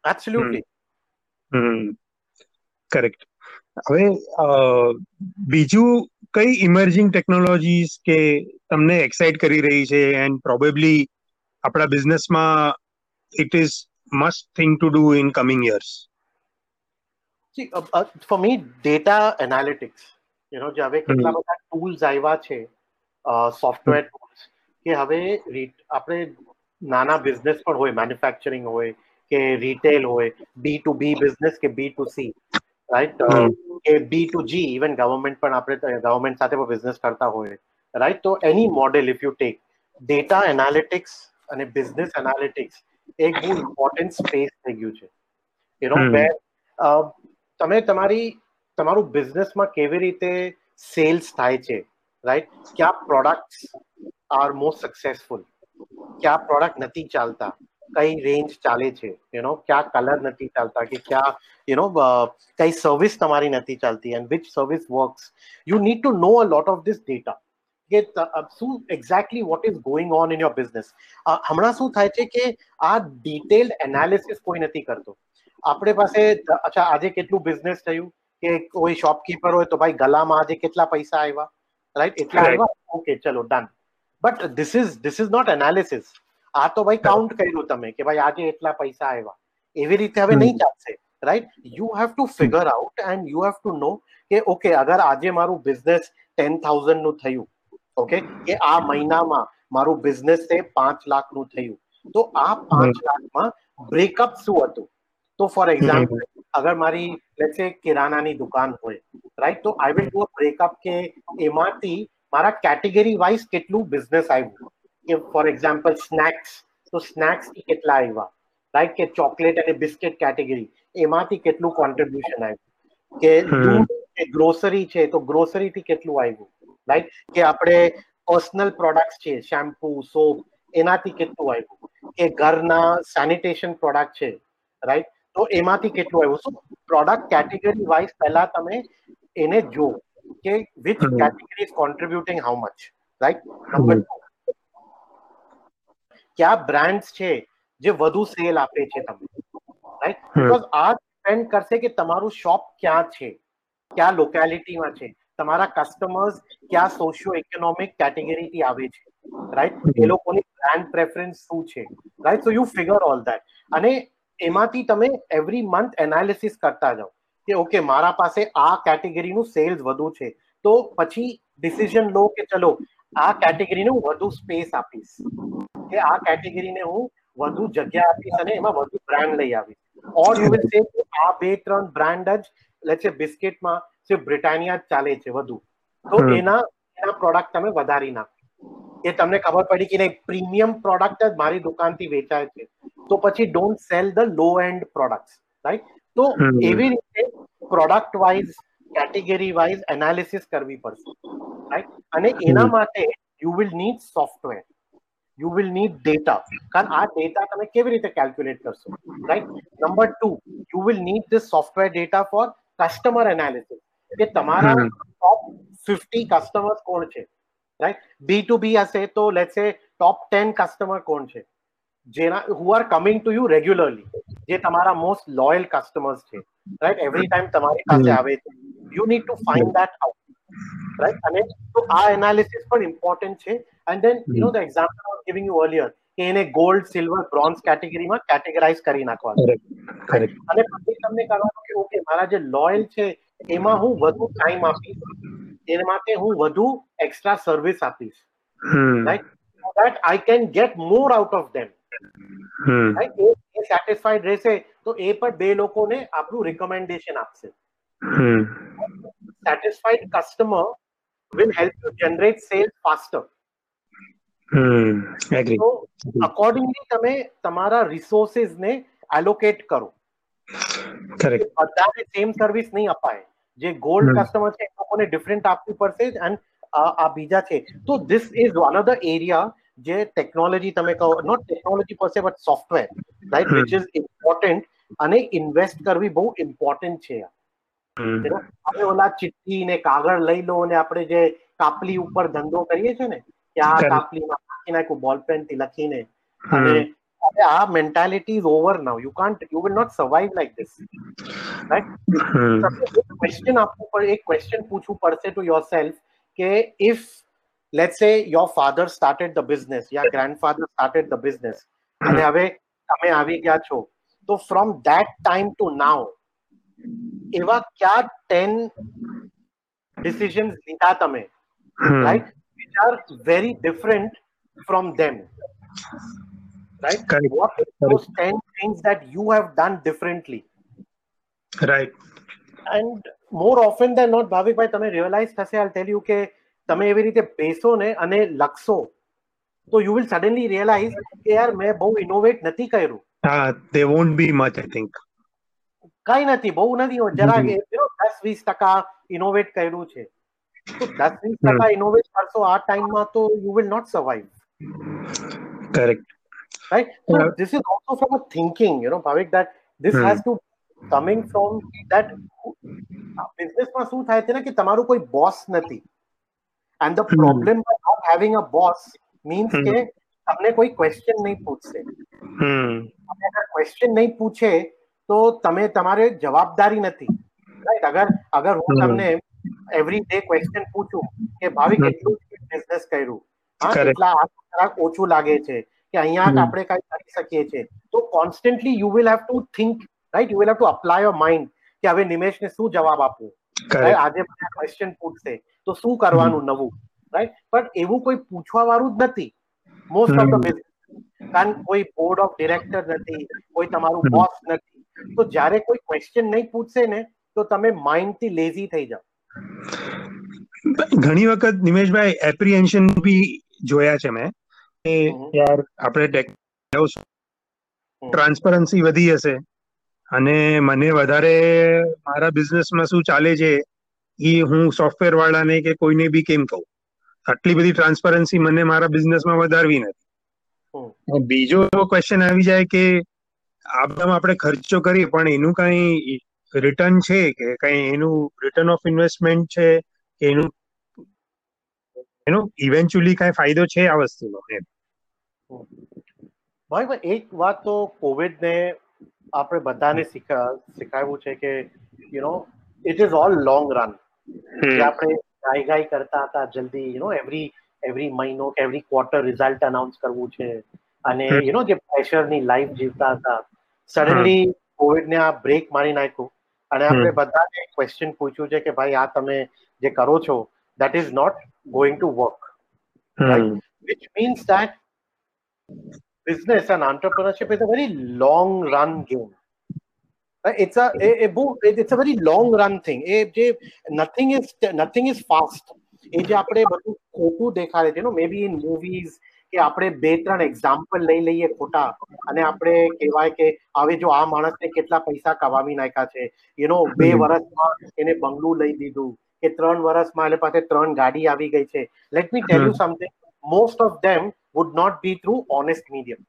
S2: એબ્સોલ્યુટલી
S1: હમ. કરેક્ટ હવે બીજું કઈ ઇમર્જિંગ ટેકનોલોજીસ કે તમને એક્સાઇટ કરી રહી છે? એન્ડ પ્રોબેબલી આપણા બિઝનેસમાં it is must thing to do
S2: in coming years for me data analytics know, જે હવે કેટલા બધા ટૂલ્સ આવ્યા છે સોફ્ટવેર ટૂલ્સ કે હવે આપણે નાના બિઝનેસ પણ હોય મેન્યુફેક્ચરિંગ હોય કે રિટેલ હોય બી ટુ બી બિઝનેસ કે B to C right
S1: hmm.
S2: કે B to G even government પણ આપણે ગવર્મેન્ટ સાથે પણ બિઝનેસ કરતા હોય. રાઈટ તો એની model if you take data analytics અને બિઝનેસ એનાલિટિક્સ એક બહુ ઇમ્પોર્ટન્ટ સ્પેસ થઈ ગયું છે.
S1: You
S2: know hmm. તમે તમારી તમારું બિઝનેસમાં કેવી રીતે સેલ્સ થાય છે? રાઈટ કયા પ્રોડક્ટ્સ આર મોસ્ટ સક્સેસફુલ કયા પ્રોડક્ટ નથી ચાલતા? કઈ રેન્જ ચાલે છે? યુ નો ક્યાં કલર નથી ચાલતા? કે ક્યાં યુ નો કઈ સર્વિસ તમારી નથી ચાલતી and which service works you need to know a lot of this data કે શું exactly what is going on in your business હમણાં શું થાય છે કે આ ડિટેલ્ડ એનાલિસિસ કોઈ નથી કરતો. આપણે પાસે અચ્છા આજે કેટલું બિઝનેસ થયું? કે કોઈ શોપકીપર હોય તો ભાઈ ગલામાં આજે કેટલા પૈસા આવ્યા? રાઈટ એટલા. આવ્યા? ઓકે ચલો done but this is this is not analysis આ તો ભાઈ કાઉન્ટ કર્યું તમે કે ભાઈ આજે એટલા પૈસા આવ્યા. એવી રીતે હવે નહીં ચાલશે. Right you have to figure out and you have to know કે ઓકે અગર આજે મારું બિઝનેસ ટેન થાઉઝન્ડનું થયું ઓકે કે આ મહિનામાં મારું બિઝનેસ છે પાંચ લાખનું થયું. તો આ પાંચ લાખમાં બ્રેકઅપ શું હતું? તો ફોર એક્ઝામ્પલ અગર મારી લેટ્સ સે કિરાનાની દુકાન હોય રાઈટ તો I will do a breakup કે એમાંથી મારા કેટેગરી વાઇઝ કેટલું બિઝનેસ આવ્યું. કે ફોર એક્ઝામ્પલ સ્નેક્સ તો સ્નેક્સ કેટલા આવ્યા રાઈટ કે ચોકલેટ અને બિસ્કિટ કેટેગરી એમાંથી કેટલું કોન્ટ્રીબ્યુશન આવ્યું? કે દૂધ ગ્રોસરી છે તો ગ્રોસરી થી કેટલું આવ્યું? રાઈટ કે આપણે પર્સનલ પ્રોડક્ટ છે શેમ્પુ સોપ એનાથી કેટલું આવ્યું? કે ઘરના સેનિટેશન પ્રોડક્ટ છે રાઈટ તો એમાંથી કેટલું આવ્યું? શું પ્રોડક્ટ કેટેગરી વાઇઝ પહેલા તમે એને જો કે
S1: which
S2: hmm. Category is contributing how much right number કયા બ્રાન્ડ્સ છે જે વધુ સેલ આપે છે તમને? રાઈટ. બીકોઝ આ ડિપેન્ડ કરશે કે તમારું શોપ ક્યાં છે ક્યાં લોકેલિટીમાં છે તમારા કસ્ટમર્સ કયા સોશિયો ઇકોનોમિક કેટેગરીથી આવે છે રાઈટ એ લોકોની બ્રાન્ડ પ્રેફરન્સ શું છે right so you figure all that અને એમાંથી તમે એવરી મંથ એનાલિસિસ કરતા જાઓ કે ઓકે મારા પાસે આ કેટેગરીનું સેલ્સ વધુ છે. તો પછી ડિસિઝન લો કે ચલો આ કેટેગરીને હું વધુ સ્પેસ આપીશ. કે આ કેટેગરીને હું વધુ જગ્યા આપીશ અને એમાં વધુ બ્રાન્ડ લઈ આવીશ. ઓર યુ વિલ સે આ બે ત્રણ બ્રાન્ડ જ લેટ્સ સે બિસ્કિટમાં સિર્ફ બ્રિટાનિયા જ ચાલે છે વધુ. તો એના એના પ્રોડક્ટ તમે વધારી નાખો. એ તમને ખબર પડી કે નહીં પ્રીમિયમ પ્રોડક્ટ જ મારી દુકાનથી વેચાય છે. તો પછી don't sell the low end products right તો એવી રીતે product wise category wise analysis કરવી પડશે રાઈટ અને એના માટે you will need software you will need data કારણ આ ડેટા તમે કેવી રીતે કેલ્ક્યુલેટ કરશો right number two you will need this software data for customer analysis કે તમારા
S1: હમ.
S2: ટોપ ફિફ્ટી કસ્ટમર્સ કોણ છે રાઈટ બી ટુ બી હશે તો લેટ્સ સે ટોપ ટેન કસ્ટમર કોણ છે જેના who are coming to you regularly જે તમારા મોસ્ટ લોયલ કસ્ટમર્સ છે રાઈટ એવરી ટાઈમ તમારી પાસે
S1: હમ.
S2: આવે છે you need to find that out right અને તો આ એનાલિસિસ પણ ઇમ્પોર્ટન્ટ છે. And then you know the example I giving you earlier કે એને ગોલ્ડ સિલ્વર બ્રોન્ઝ કેટેગરીમાં કેટેગરાઇઝ કરી નાખવાનું. અને પછી તમને કરવાનું કે ઓકે મારા જે લોયલ છે એમાં હું વધુ ટાઈમ આપીશ. એના માટે હું વધુ એક્સ્ટ્રા સર્વિસ આપીશ. Right I can get more out of them. Hmm. એ એ સેટિસ્ફાઈડ રહેશે તો એ પણ બે લોકોને આપણું રિકમેન્ડેશન આપશે.
S1: Hmm
S2: customer will help you generate sales faster.
S1: Agree
S2: તો અકોર્ડિંગલી તમે તમારા રિસોર્સિસ ને એલોકેટ કરો.
S1: કરેક્ટ
S2: બધાને સેમ સર્વિસ નહીં અપાય. જે ગોલ્ડ કસ્ટમર છે એ લોકોને ડિફરન્ટ આપવી પડશે એન્ડ આ બીજા છે. તો this is one of the area જે ટેકનોલોજી તમે કહો નોટ ટેકનોલોજી પર but software right which is important અને ઇન્વેસ્ટ કરવી બહુ ઇમ્પોર્ટન્ટ છે હવે ઓલા ચિઠ્ઠી ને કાગળ લઈ લો અને આપણે જે કાપલી ઉપર ધંધો કરીએ છીએ ને કે આ કાપલીમાં લખી નાખ્યું બોલ પેનથી લખીને. અને હવે આ mentality is over now you can't you will not survive like this right question આપવું પડે એક ક્વેશ્ચન પૂછવું પડશે to your yourself if let say your father started the business yeah grandfather started the business અને હવે તમે આવી ગયા છો તો from that time to now એવા ક્યાં ટેન ડિસિઝન્સ લીધા તમે? Right which are very different from them right what those ten things 10 you have done differently
S1: right
S2: and more often than not Bhavikbhai તમે રિયલાઇઝ થશે આલ ટેલ યુ કે તમે એવી રીતે બેસો ને અને લખશો તો યુ વિલ સડનલી રિયલાઇઝ કે યાર મેં બહુ ઇનોવેટ નથી કર્યું.
S1: હા they won't be much I think
S2: કઈ નથી બહુ નથી જરાક દસ વીસ ટકા ઇનોવેટ કર્યું છે. તો દસ વીસ ટકા ઇનોવેટ કરશો આ ટાઈમમાં તો you will not survive
S1: correct
S2: right this is also from a thinking you know Bhavik that this has to coming from that બિઝનેસમાં શું થાય છે ને કે તમારું કોઈ બોસ નથી. And the
S1: Hmm.
S2: Problem not having a boss means
S1: Hmm.
S2: કે તમને કોઈ ક્વેશ્ચન નહીં પૂછશે ક્વેશ્ચન નહીં પૂછે તો તમે તમારે જવાબદારી નથી. રાઈટ અગર અગર હું. તમને એવરી ડે ક્વેશ્ચન પૂછું કે ભાવિક. કેટલું બિઝનેસ કર્યું. હા. એટલા જરાક ઓછું લાગે છે કે અહીંયા. આપણે કઈ કરી શકીએ છીએ. તો constantly you will have to think right you will have to apply your mind કે હવે નિમેશને શું જવાબ આપવું? આજે મને ક્વેશ્ચન પૂછશે. તો શું કરવાનું નવું? રાઈટ પણ એવું કોઈ પૂછવા વાળું જ નથી. મોસ્ટ ઓફ ધ બિઝનેસ કારણ કોઈ બોર્ડ ઓફ ડિરેક્ટર નથી કોઈ તમારું. બોસ નથી. તો જ્યારે કોઈ ક્વેશ્ચન નહીં પૂછશે ને તો તમે માઇન્ડથી લેઝી થઈ જાઓ.
S1: ઘણી વખત નિમેશભાઈ એપ્રિહેન્શન બી જોયા છે મેં કે યાર આપણે ટ્રાન્સપરન્સી વધી હશે અને મને વધારે મારા બિઝનેસમાં શું ચાલે છે એ હું સોફ્ટવેર વાળાને કે કોઈને બી કેમ કહું? આટલી બધી ટ્રાન્સપરન્સી મને મારા બિઝનેસમાં વધારવી નથી. બીજો ક્વેશ્ચન આવી જાય કે આ બધામાં આપણે ખર્ચો કરીએ પણ એનું કઈ રિટર્ન છે કે કઈ એનું રિટર્ન ઓફ ઇન્વેસ્ટમેન્ટ છે કે એનું એનો ઇવેન્ચ્યુઅલી કઈ ફાયદો છે આ વસ્તુનો એમ.
S2: ભાઈ ભાઈ એક વાત તો કોવિડ ને આપણે બધાને શીખા છે કે you know it is all long run કે આપણે ગાઈ ગાઈ કરતા હતા જલ્દી યુ નો એવરી એવરી મહિનો એવરી ક્વાર્ટર રિઝલ્ટ અનાઉન્સ કરવું છે. અને યુ નો જે પ્રેશરની લાઈફ જીવતા હતા સડનલી કોવિડ ને આ બ્રેક મારી નાખ્યું અને આપણે બધાને ક્વેશ્ચન પૂછ્યું છે કે ભાઈ આ તમે જે કરો છો that is not going
S1: to
S2: work means that business and entrepreneurship is a very long run game. Uh, It's a, a, a boo- it's a very long run thing. એ જે nothing is nothing is fast. એ જે આપણે બધું ખોટું દેખાડે છે નો મે બી ઇન મૂવીઝ કે આપણે બે ત્રણ એક્ઝામ્પલ લઈ લઈએ ખોટા અને આપણે કહેવાય કે હવે જો આ માણસને કેટલા પૈસા કમાવી નાખ્યા છે યુ નો બે. વર્ષમાં એને બંગલું લઈ દીધું કે ત્રણ વર્ષમાં એટલે પાસે ત્રણ ગાડી આવી ગઈ છે let me tell
S1: you.
S2: Something most of them would not be through honest medium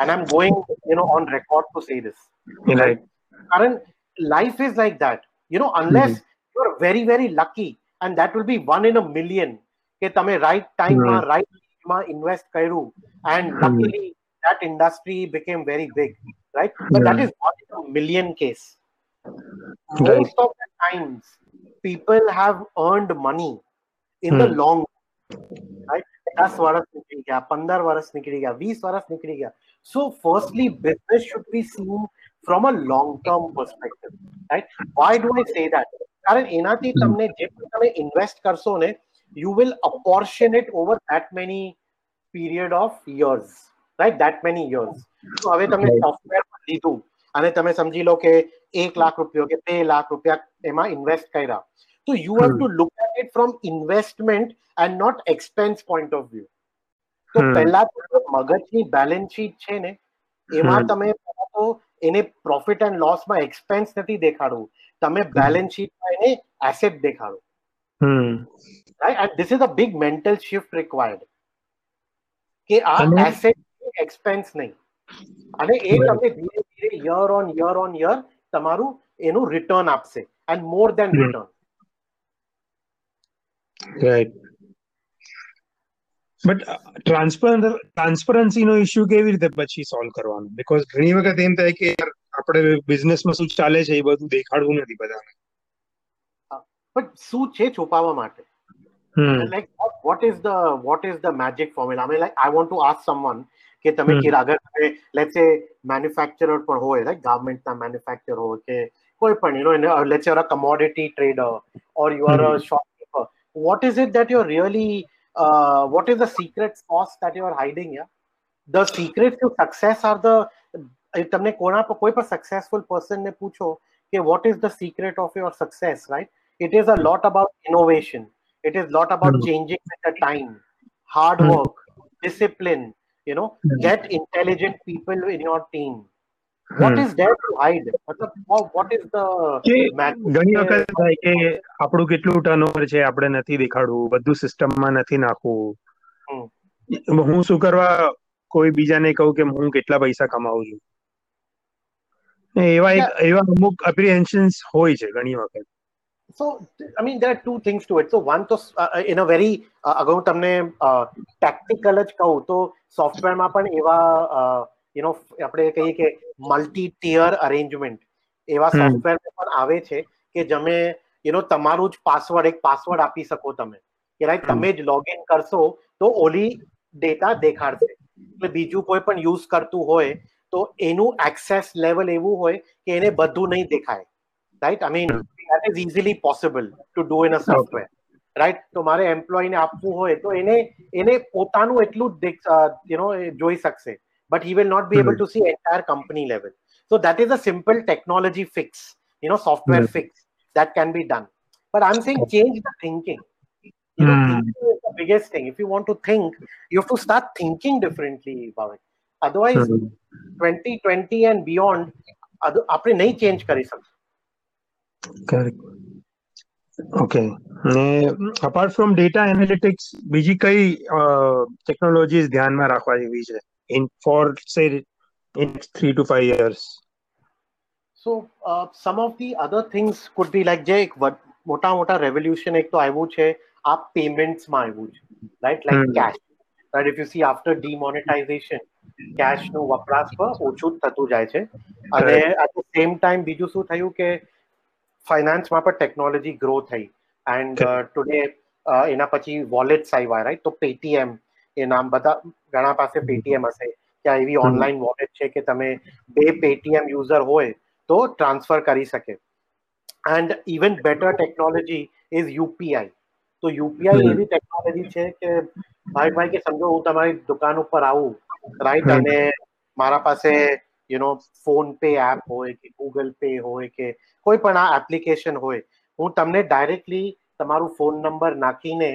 S2: and i'm going you know on record to say this
S1: right
S2: Karan, life is like that you know unless you're very very lucky and that will be one in a million કે તમે right time માં
S1: Hmm.
S2: right માં invest કર્યું and
S1: Hmm.
S2: luckily that industry became very big right but that
S1: Hmm.
S2: is one in a million case
S1: Right.
S2: most of the times people have earned money in the
S1: Hmm.
S2: long right દસ વર્ષ નીકળી ગયા પંદર વર્ષ નીકળી ગયા વીસ વર્ષ નીકળી ગયા so firstly business should be seen from a long term perspective right why do I say that કારણ એનાથી તમને જે પણ તમે ઇન્વેસ્ટ કરશો ને you will apportion it over that many period of years right that many years તો હવે તમે સોફ્ટવેર લીધું અને તમે સમજી લો કે એક લાખ રૂપિયો કે બે લાખ રૂપિયા એમાં ઇન્વેસ્ટ કર્યા. તો you
S1: have.
S2: To look at it from investment and not expense point of view તો. પહેલા તો મગજની બેલેન્સ શીટ છે ને એમાં. તમે તો એને પ્રોફિટ એન્ડ લોસમાં એક્સપેન્સ નથી દેખાડવું. તમે બેલેન્સ શીટમાં એને એસેટ દેખાડો. Right and this is a big mental shift required. કે આ એસેટ એક્સપેન્સ નહીં. અને એ તમને ધીરે ધીરે year on year on year તમારું એનું રિટર્ન આપશે. And more
S1: Hmm.
S2: Return
S1: right but ટ્રાન્સપર ટ્રાન્સપરન્સીનો ઇશ્યુ કેવી રીતે પછી સોલ્વ કરવાનો? બીકોઝ ઘણી વખત એમ થાય કે યાર આપણે બિઝનેસમાં શું ચાલે છે એ બધું દેખાડવું નથી બધાને.
S2: બટ શું છે છુપાવવા માટે?
S1: હમ
S2: like what, what is the what is the magic formula i mean like i want to ask someone કે તમે
S1: Hmm.
S2: કે અગર તમે let's say manufacturer પણ હોય like government ના manufacturer હોય કે કોઈ પણ you know in a, let's say you're a commodity trader or you are a shopkeeper what is it that you're really uh, what is the secret sauce that you are hiding yeah the secret to success are the if તમને કોના પર કોઈ પણ સક્સેસફુલ પર્સન ને પૂછો કે what is the secret of your success right it is a lot about innovation it is lot about
S1: Hmm.
S2: changing with the time hard
S1: Hmm.
S2: work discipline you know
S1: Hmm.
S2: get intelligent people in your team what
S1: Hmm.
S2: is there to hide મતલબ what, what is the
S1: કે
S2: magic
S1: ઘણી
S2: કે-
S1: વખત થાય કે આપણું કેટલું ટર્નઓવર છે આપણે નથી દેખાડવું બધું સિસ્ટમમાં નથી નાખવું હું શું કરવા કોઈ બીજાને કહું કે હું કેટલા પૈસા કમાઉં છું ને એવા એક એવા અમુક અપ્રિહેન્શન્સ હોય છે ઘણી વખત
S2: So, I mean, there are two things to it. So, one, તો uh, in a very, uh, તમને ટેક્ટિકલ જ કહું તો સોફ્ટવેરમાં પણ એવા યુ નો આપણે કહીએ કે મલ્ટી ટિયર અરેન્જમેન્ટ એવા સોફ્ટવેર પણ આવે છે કે જમે યુ નો તમારું જ પાસવર્ડ એક પાસવર્ડ આપી શકો તમે. કે રાઈટ તમે જ લોગિન કરશો તો ઓલી ડેટા દેખાડશે. એટલે બીજું કોઈ પણ યુઝ કરતું હોય તો એનું એક્સેસ લેવલ એવું હોય કે એને બધું નહીં દેખાય. Right I mean that is easily possible to do in a software right તો મારે એમ્પ્લોયને આપવું હોય તો એને એને પોતાનું એટલું જ યુ નો જોઈ શકશે but he will not be able
S1: Hmm.
S2: to see entire company level so that is a simple technology fix you know software
S1: Hmm.
S2: fix that can be done but i'm saying change the thinking you know
S1: Hmm.
S2: thinking is the biggest thing if you want to think you have to start thinking differently about it otherwise 2020 and beyond ad- આપણે નહીં ચેન્જ કરી
S1: ઓકે ને અપાર્ટ ફ્રોમ ડેટા એનાલિટિક્સ બીજી કઈ ટેકનોલોજીસ ધ્યાનમાં રાખવા જેવી છે? In for say in three to five years
S2: So uh, some of the other things could be like જે એક મોટા મોટા રેવોલ્યુશન એક તો આવ્યું છે આ પેમેન્ટ્સમાં આવ્યું છે. Right
S1: like
S2: cash right if you see after demonetisation કેશનું વપરાશ પર ઓછું થતું જાય છે. અને એટ ધ સેમ ટાઈમ બીજું શું થયું કે ફાઇનાન્સમાં પણ ટેકનોલોજી ગ્રો થઈ એન્ડ ટુડે એના પછી વોલેટ્સ આવ્યા રાઈટ તો પેટીએમ એ નામ બધા ઘણા પાસે પેટીએમ હશે ત્યાં એવી. ઓનલાઈન વોલેટ છે કે તમે બે પેટીએમ યુઝર હોય તો ટ્રાન્સફર કરી શકે and even better technology is UPI તો યુપીઆઈ એવી ટેકનોલોજી છે કે ભાઈ ભાઈ કે સમજો હું તમારી દુકાન ઉપર આવું રાઈટ અને મારા પાસે you know phone pay app હોય કે ગૂગલ પે હોય કે કોઈ પણ આ એપ્લિકેશન હોય હું તમને ડાયરેક્ટલી તમારું ફોન નંબર નાખીને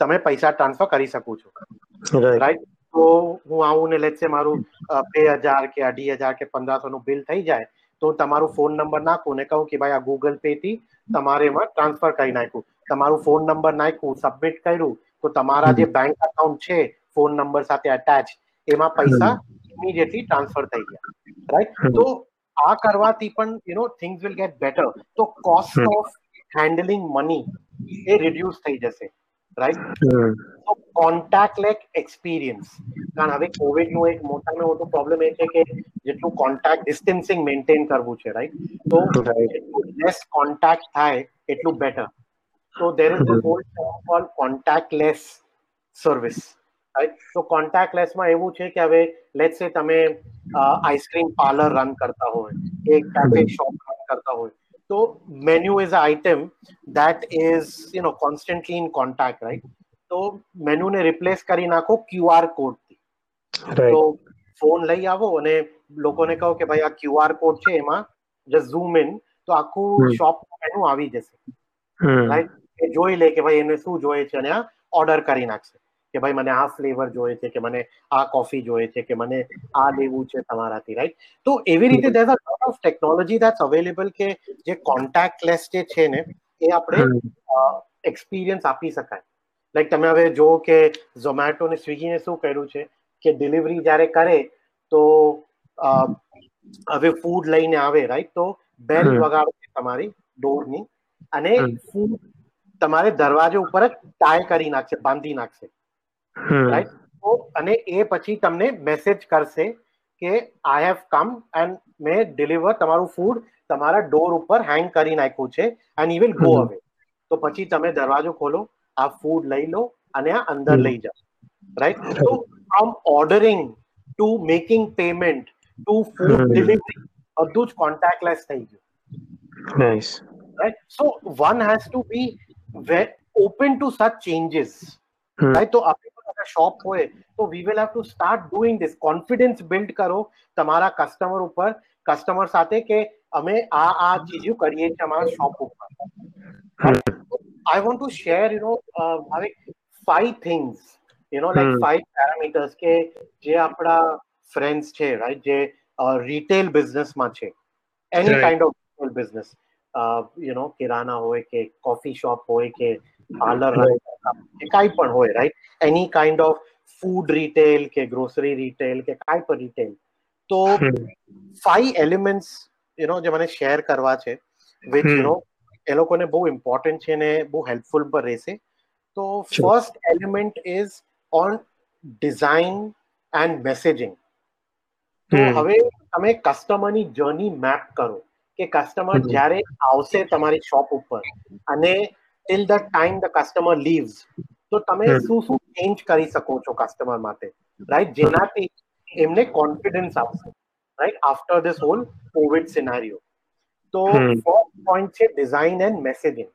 S2: તમે પૈસા ટ્રાન્સફર કરી શકું છો.
S1: રાઈટ
S2: તો હું આવું ને લેટ મારું બે હજાર કે અઢી હજાર કે પંદરસો નું બિલ થઈ જાય તો તમારો તમારું ફોન નંબર નાખું ને કહું કે ભાઈ આ ગૂગલ પે થી તમારે એમાં ટ્રાન્સફર કરી નાખ્યું. તમારું ફોન નંબર નાખ્યું સબમિટ કર્યું તો તમારા જે બેંક અકાઉન્ટ છે ફોન નંબર સાથે અટેચ એમાં પૈસા ઇમિડિયેટલી ટ્રાન્સફર થઈ ગયા. રાઈટ. તો આ કરવાથી પણ you know things will get better તો કોસ્ટ ઓફ હેન્ડલિંગ મની એ રિડ્યુસ થઈ જશે રાઈટ તો કોન્ટેક્ટ લેક એક્સપિરિયન્સ કારણ હવે કોવિડનું એક મોટામાં મોટો પ્રોબ્લેમ એ છે કે જેટલું કોન્ટેક્ટ ડિસ્ટન્સિંગ મેન્ટેન કરવું છે રાઈટ તો લેસ કોન્ટેક્ટ થાય એટલું બેટર તો there is a whole call contactless service right તો કોન્ટેક્ટલેસમાં એવું છે કે હવે લેટ્સ સે તમે આઈસ્ક્રીમ પાર્લર રન કરતા હોય એક કેફે શોપ રન કરતા હોય. તો menu is a item that is you know constantly in contact right તો મેન્યુને રિપ્લેસ કરી નાખો ક્યુઆર કોડથી તો ફોન લઈ આવો અને લોકોને કહો કે ભાઈ આ ક્યુઆર કોડ છે એમાં જસ્ટ ઝૂમ ઇન તો આખું શોપ મેનુ આવી જશે. રાઈટ એ જોઈ લે કે ભાઈ એને શું જોઈએ છે અને આ ઓર્ડર કરી નાખશે. કે ભાઈ મને આ ફ્લેવર જોઈએ છે કે મને આ કોફી જોઈએ છે કે મને આ લેવું છે તમારાથી રાઈટ તો એવી રીતે there a lot of technology that's available કે જે કોન્ટેક્ટલેસ જે છે ને એ આપણે એક્સપિરિયન્સ આપી શકાય. લાઈક તમે હવે જો કે ઝોમેટો ને સ્વિગીને શું કર્યું છે કે ડિલિવરી જ્યારે કરે તો હવે ફૂડ લઈને આવે રાઈટ તો બેલ વગાડે છે તમારી ડોરની અને ફૂડ તમારે દરવાજો ઉપર જ ટાય કરી નાખશે બાંધી નાખશે. રાઈટ તો અને એ પછી તમને મેસેજ કરશે કે આઈ હેવ કમ એન્ડ મેં ડિલિવર તમારું ફૂડ તમારા ડોર ઉપર હેંગ કરી નાખ્યું છે એન્ડ ઈ વિલ ગો અવે તો પછી તમે દરવાજો ખોલો આ ફૂડ લઈ લો અને આ અંદર લઈ જાઓ. રાઈટ તો from ordering to making payment to food delivery બધું જ કોન્ટેક્ટલેસ થઈ ગયું.
S1: Nice
S2: right so one has to be open to such changes right તો આપણી શોપ હોય તો we will have to start doing this confidence build કરો તમારા કસ્ટમર ઉપર કસ્ટમર સાથે કે અમે આ આ ચીજો કરીએ છીએ અમારા શોપ ઉપર I want to share you know uh, five things you know like five parameters કે જે આપણા ફ્રેન્ડ્સ છે રાઈટ જે રિટેલ બિઝનેસમાં છે any kind of retail business you know kirana હોય કે કોફી શોપ હોય કે પાર્લર કે કાંઈ પણ હોય right any kind of food retail કે ગ્રોસરી રિટેલ કે કાંઈ પણ રિટેલ તો ફાઈવ એલિમેન્ટ્સ યુ નો જે મને શેર કરવા છે વિચ યુ નો એ લોકોને બહુ ઇમ્પોર્ટન્ટ છે ને બહુ હેલ્પફુલ પર રહેશે. તો first element is on design and messaging તો હવે તમે કસ્ટમરની જર્ની મેપ કરો કે કસ્ટમર જ્યારે આવશે તમારી શોપ ઉપર અને till the time the customer leaves તો તમે શું શું ચેન્જ કરી શકો છો કસ્ટમર માટે? રાઈટ જેનાથી એમને કોન્ફિડન્સ આવશે. Right after this whole covid scenario તો ફર્સ્ટ પોઈન્ટ છે ડિઝાઇન એન્ડ મેસેજિંગ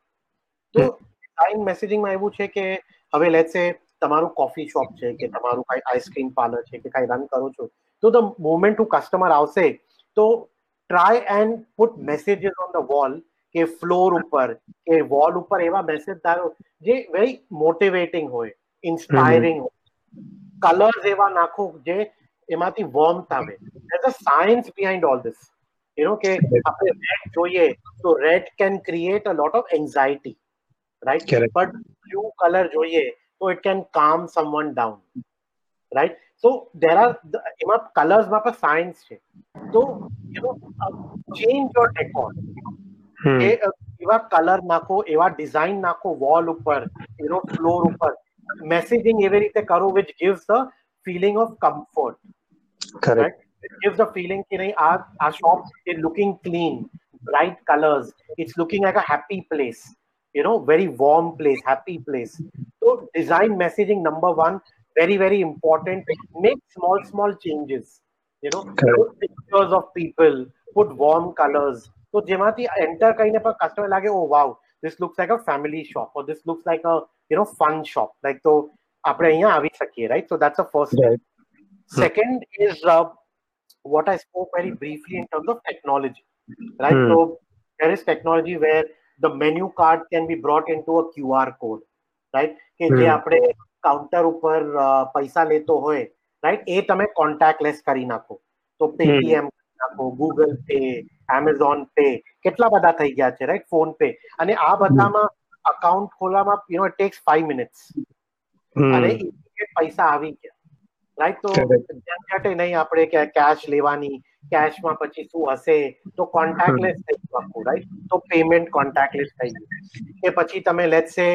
S2: તો ડિઝાઇન મેસેજિંગમાં એવું છે કે હવે લેટ્સ સે તમારું કોફી શોપ છે કે તમારું કઈ આઈસ્ક્રીમ પાર્લર છે કે કઈ રન કરો છો. તો ધ મોમેન્ટ ટુ કસ્ટમર આવશે તો try and put messages on the wall કે ફ્લોર ઉપર કે વોલ ઉપર એવા મેસેજ ધારો જે વેરી મોટિવેટિંગ હોય ઇન્સ્પાયરિંગ હોય. કલર્સ એવા નાખો જે એમાંથી વોર્મથ આવે. As a science behind all this you know કે આપણે રેડ જોઈએ તો red can create a lot of anxiety right but blue colour જોઈએ તો it can calm someone down right so there are એમાં કલર્સમાં પણ સાયન્સ છે. તો you know change your decor એ એવા કલર નાખો એવા ડિઝાઇન નાખો વોલ ઉપર એનો ફ્લોર ઉપર મેસેજિંગ એવી રીતે કરો which gives the feeling of comfort
S1: correct
S2: it gives the feeling that you know, our, shop is looking clean, bright colors. It's looking like a happy place, you know, very warm place, happy place. So design messaging number one, very, very important. Make small, small changes, you know, put pictures of people, put warm colors, so જેમાંથી એન્ટર કરીને પણ કસ્ટમર લાગે oh Vav this looks like a family shop or this looks like a you know fun shop like તો આપણે અહીંયા આવી શકીએ that's the first step second is uh, what I spoke very briefly in terms of technology, right? Hmm. So there is technology where the menu card can be brought into a QR code, right? કે જે આપણે કાઉન્ટર ઉપર પૈસા લેતો હોય રાઈટ એ તમે કોન્ટેક્ટલેસ કરી નાખો તો પેટીએમ નાખો ગૂગલ પે એમેઝોન પે કેટલા બધા થઈ ગયા છે રાઈટ ફોન પે અને આ બધામાં અકાઉન્ટ ખોલવામાં you know takes five minutes અને પૈસા આવી ગયા. રાઈટ તો ઝંઝટે નહીં આપણે કે કેશ લેવાની કેશમાં પછી શું હશે? તો કોન્ટેક્ટલેસ થઈ ગયું આખું રાઈટ તો પેમેન્ટ કોન્ટેક્ટલેસ થઈ ગયું. કે પછી તમે લેટ સે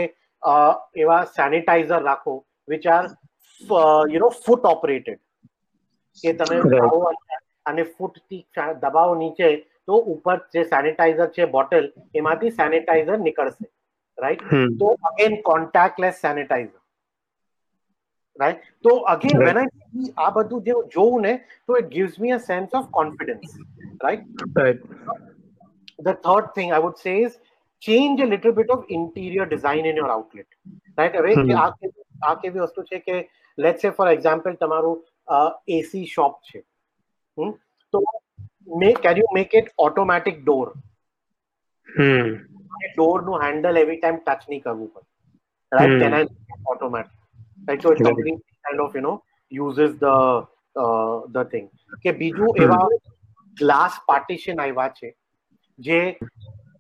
S2: એવા સેનિટાઈઝર રાખો which are you know foot operated કે તમે અને ફૂટથી દબાવો નીચે તો ઉપર જે સેનિટાઈઝર છે બોટલ એમાંથી સેનિટાઈઝર નીકળશે રાઈટ તો again contactless sanitiser again right. when i see આ બધું જે જોઉં ને તો gives me a sense of confidence right
S1: right
S2: the third thing i would say is change a little bit of interior design in your outlet right હવે આ આ કેવી વસ્તુ છે કે લેટ્સ સે ફોર એક્ઝામ્પલ તમારું એસી શોપ છે તો may can you make it automatic
S1: door
S2: hmm. ડોરનું handle every time touch નહીં કરવું પડે. Right can I automatic right so it completely kind of you know uses the the thing કે બીજું એવા ગ્લાસ પાર્ટીશન આવ્યા છે જે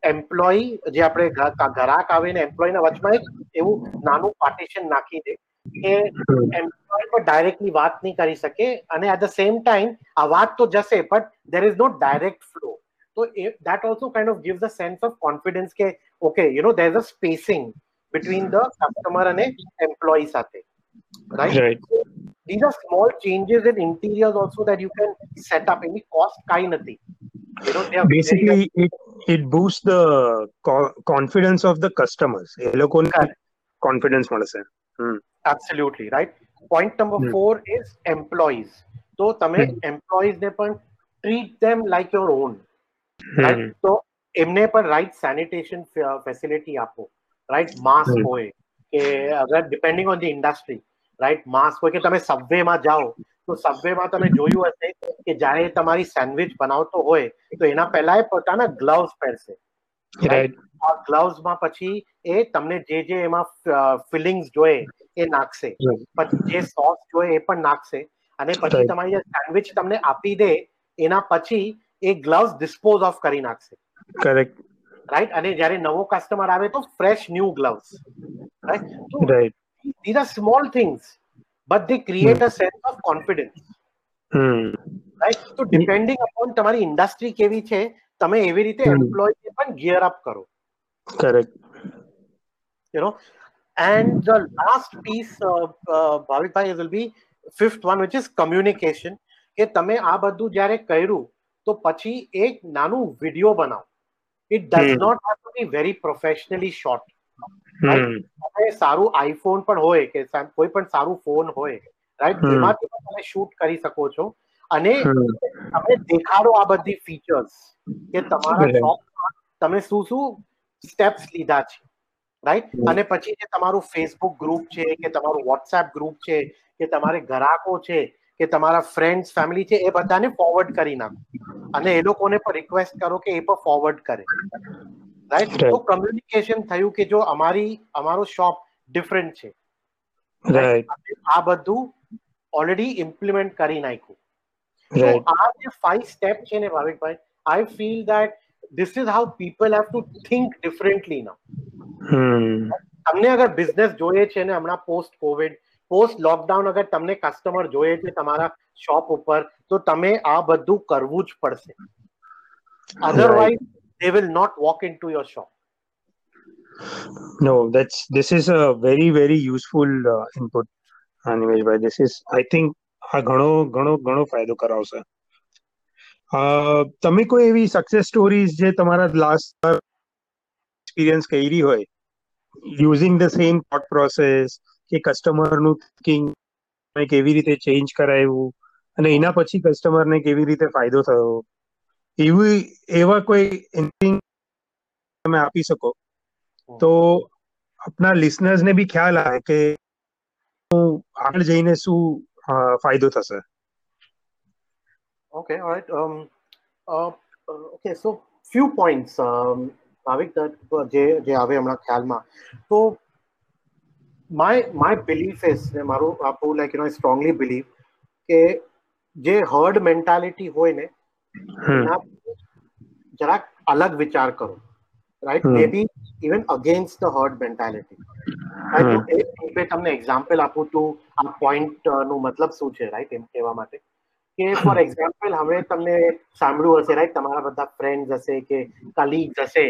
S2: એમ્પ્લોયી જે આપણે ગ્રાહક આવે ને એમ્પ્લોયના વચમાં એક એવું નાનું પાર્ટીશન નાખી દે કે એમ્પ્લોય પર ડાયરેક્ટલી વાત નહીં કરી શકે અને એટ ધ સેમ ટાઈમ આ વાત તો જશે but there is no direct flow તો that also kind of gives a sense of confidence કે okay you know there is a spacing between the customer અને એમ્પ્લોયી સાથે right These are small changes in interiors also that you can set up. Any cost kind of thing. You know,
S1: basically it it boosts the co- confidence of the customers એ લોકોને. કોન્ફિડન્સ મળશે
S2: absolutely right. Point number
S1: Hmm.
S2: four is employees. તો તમે
S1: Hmm.
S2: ને પણ treat them like your own
S1: Hmm.
S2: તો એમને પણ રાઈટ સેનિટેશન ફેસિલિટી આપો રાઈટ માસ્ક
S1: Hmm.
S2: હોય કે અગર depending on the industry right mask હોય કે તમે સબવેમાં જાઓ તો સબવેમાં તમે જોયું હશે કે જ્યારે તમારી સેન્ડવિચ બનાવતો હોય તો એના પહેલા એ પોતાના ગ્લવ્સ પહેરશે ગ્લવ્સમાં પછી એ તમને જે જે એમાં ફિલિંગ્સ જોઈએ એ નાખશે. પછી જે સોસ જોઈએ એ પણ નાખશે. અને પછી તમારી જે સેન્ડવિચ તમને આપી દે એના પછી એ ગ્લવ્સ ડિસ્પોઝ ઓફ કરી નાખશે.
S1: કરેક્ટ
S2: રાઈટ અને જ્યારે નવો કસ્ટમર આવે તો fresh new gloves right
S1: right
S2: these are small things but they create a sense of confidence
S1: hmm.
S2: Right તો ડિપેન્ડિંગ અપોન તમારી ઇન્ડસ્ટ્રી કેવી છે તમે એવી રીતે
S1: Hmm.
S2: એમ્પ્લોયી પણ ગિયર અપ કરો.
S1: Correct
S2: you know and the last piece Bhavikbhai will be fifth one which is communication. કે તમે આ બધું જ્યારે કર્યું તો પછી એક નાનું વીડિયો બનાવો. It does. Not have to be very
S1: professionally
S2: short. સારું આઈફોન પણ હોય કે કોઈ પણ સારું ફોન હોય રાઈટ. એમાંથી તમે શૂટ કરી શકો છો. અને. તમે દેખાડો આ બધી ફીચર્સ કે તમારા શોપમાં તમે શું શું સ્ટેપ્સ લીધા છે રાઈટ. અને પછી જે તમારું ફેસબુક ગ્રુપ છે કે તમારું વોટ્સએપ ગ્રુપ છે કે તમારે ગ્રાહકો છે કે તમારા ફ્રેન્ડ્સ ફેમિલી છે એ બધાને ફોરવર્ડ કરી નાખો. અને એ લોકોને પણ રિક્વેસ્ટ કરો કે એ પણ ફોરવર્ડ કરે. રાઈટ તો કમ્યુનિકેશન થયું કે જો અમારી અમારો શોપ ડિફરન્ટ છે. આ બધું ઓલરેડી ઇમ્પ્લિમેન્ટ કરી નાખ્યું. આ જે ફાઇવ સ્ટેપ છે ને Bhavikbhai I feel that this is how people have to think differently
S1: hmm.
S2: તમને અગર બિઝનેસ જોઈએ છે ને હમણાં પોસ્ટ કોવિડ પોસ્ટ લોકડાઉન અગર તમને કસ્ટમર જોઈએ છે તમારા શોપ ઉપર તો તમે આ બધું કરવું જ પડશે. Otherwise they will not walk into your shop
S1: No, that's this is a very very useful uh, input, Animeshbhai. This is I think આ ઘણો ઘણો ઘણો ફાયદો કરાવશે. તમે કોઈ એવી સક્સેસ સ્ટોરીઝ જે તમારા લાસ્ટ એક્સપિરિયન્સ કરી હોય using the same thought process કે કસ્ટમરનું થિંકિંગ કેવી રીતે ચેન્જ કરાયું, અને એના પછી કસ્ટમરને કેવી રીતે ફાયદો થયો, એવી, એવા કોઈ તમે આપી શકો. તો આપના લિસનર્સને બી ખ્યાલ આવે કે હું આગળ જઈને શું ફાયદો થશે
S2: Okay, all right. Um, uh, uh, okay, so few points, um, uh, જે જે આવે હમણાં ખ્યાલમાં તો my my belief is ને મારું આપણું like you know I strongly believe કે જે herd mentality હોય ને જરાક અલગ વિચાર કરો right
S1: Hmm.
S2: Maybe even against the herd mentality right તમને એક્ઝામ્પલ આપું તો આ પોઈન્ટનું મતલબ શું છે રાઈટ એમ કહેવા માટે. કે ફોર એક્ઝામ્પલ હવે તમને સાંભળ્યું હશે રાઈટ તમારા બધા ફ્રેન્ડ હશે કે કલીગ્સ હશે.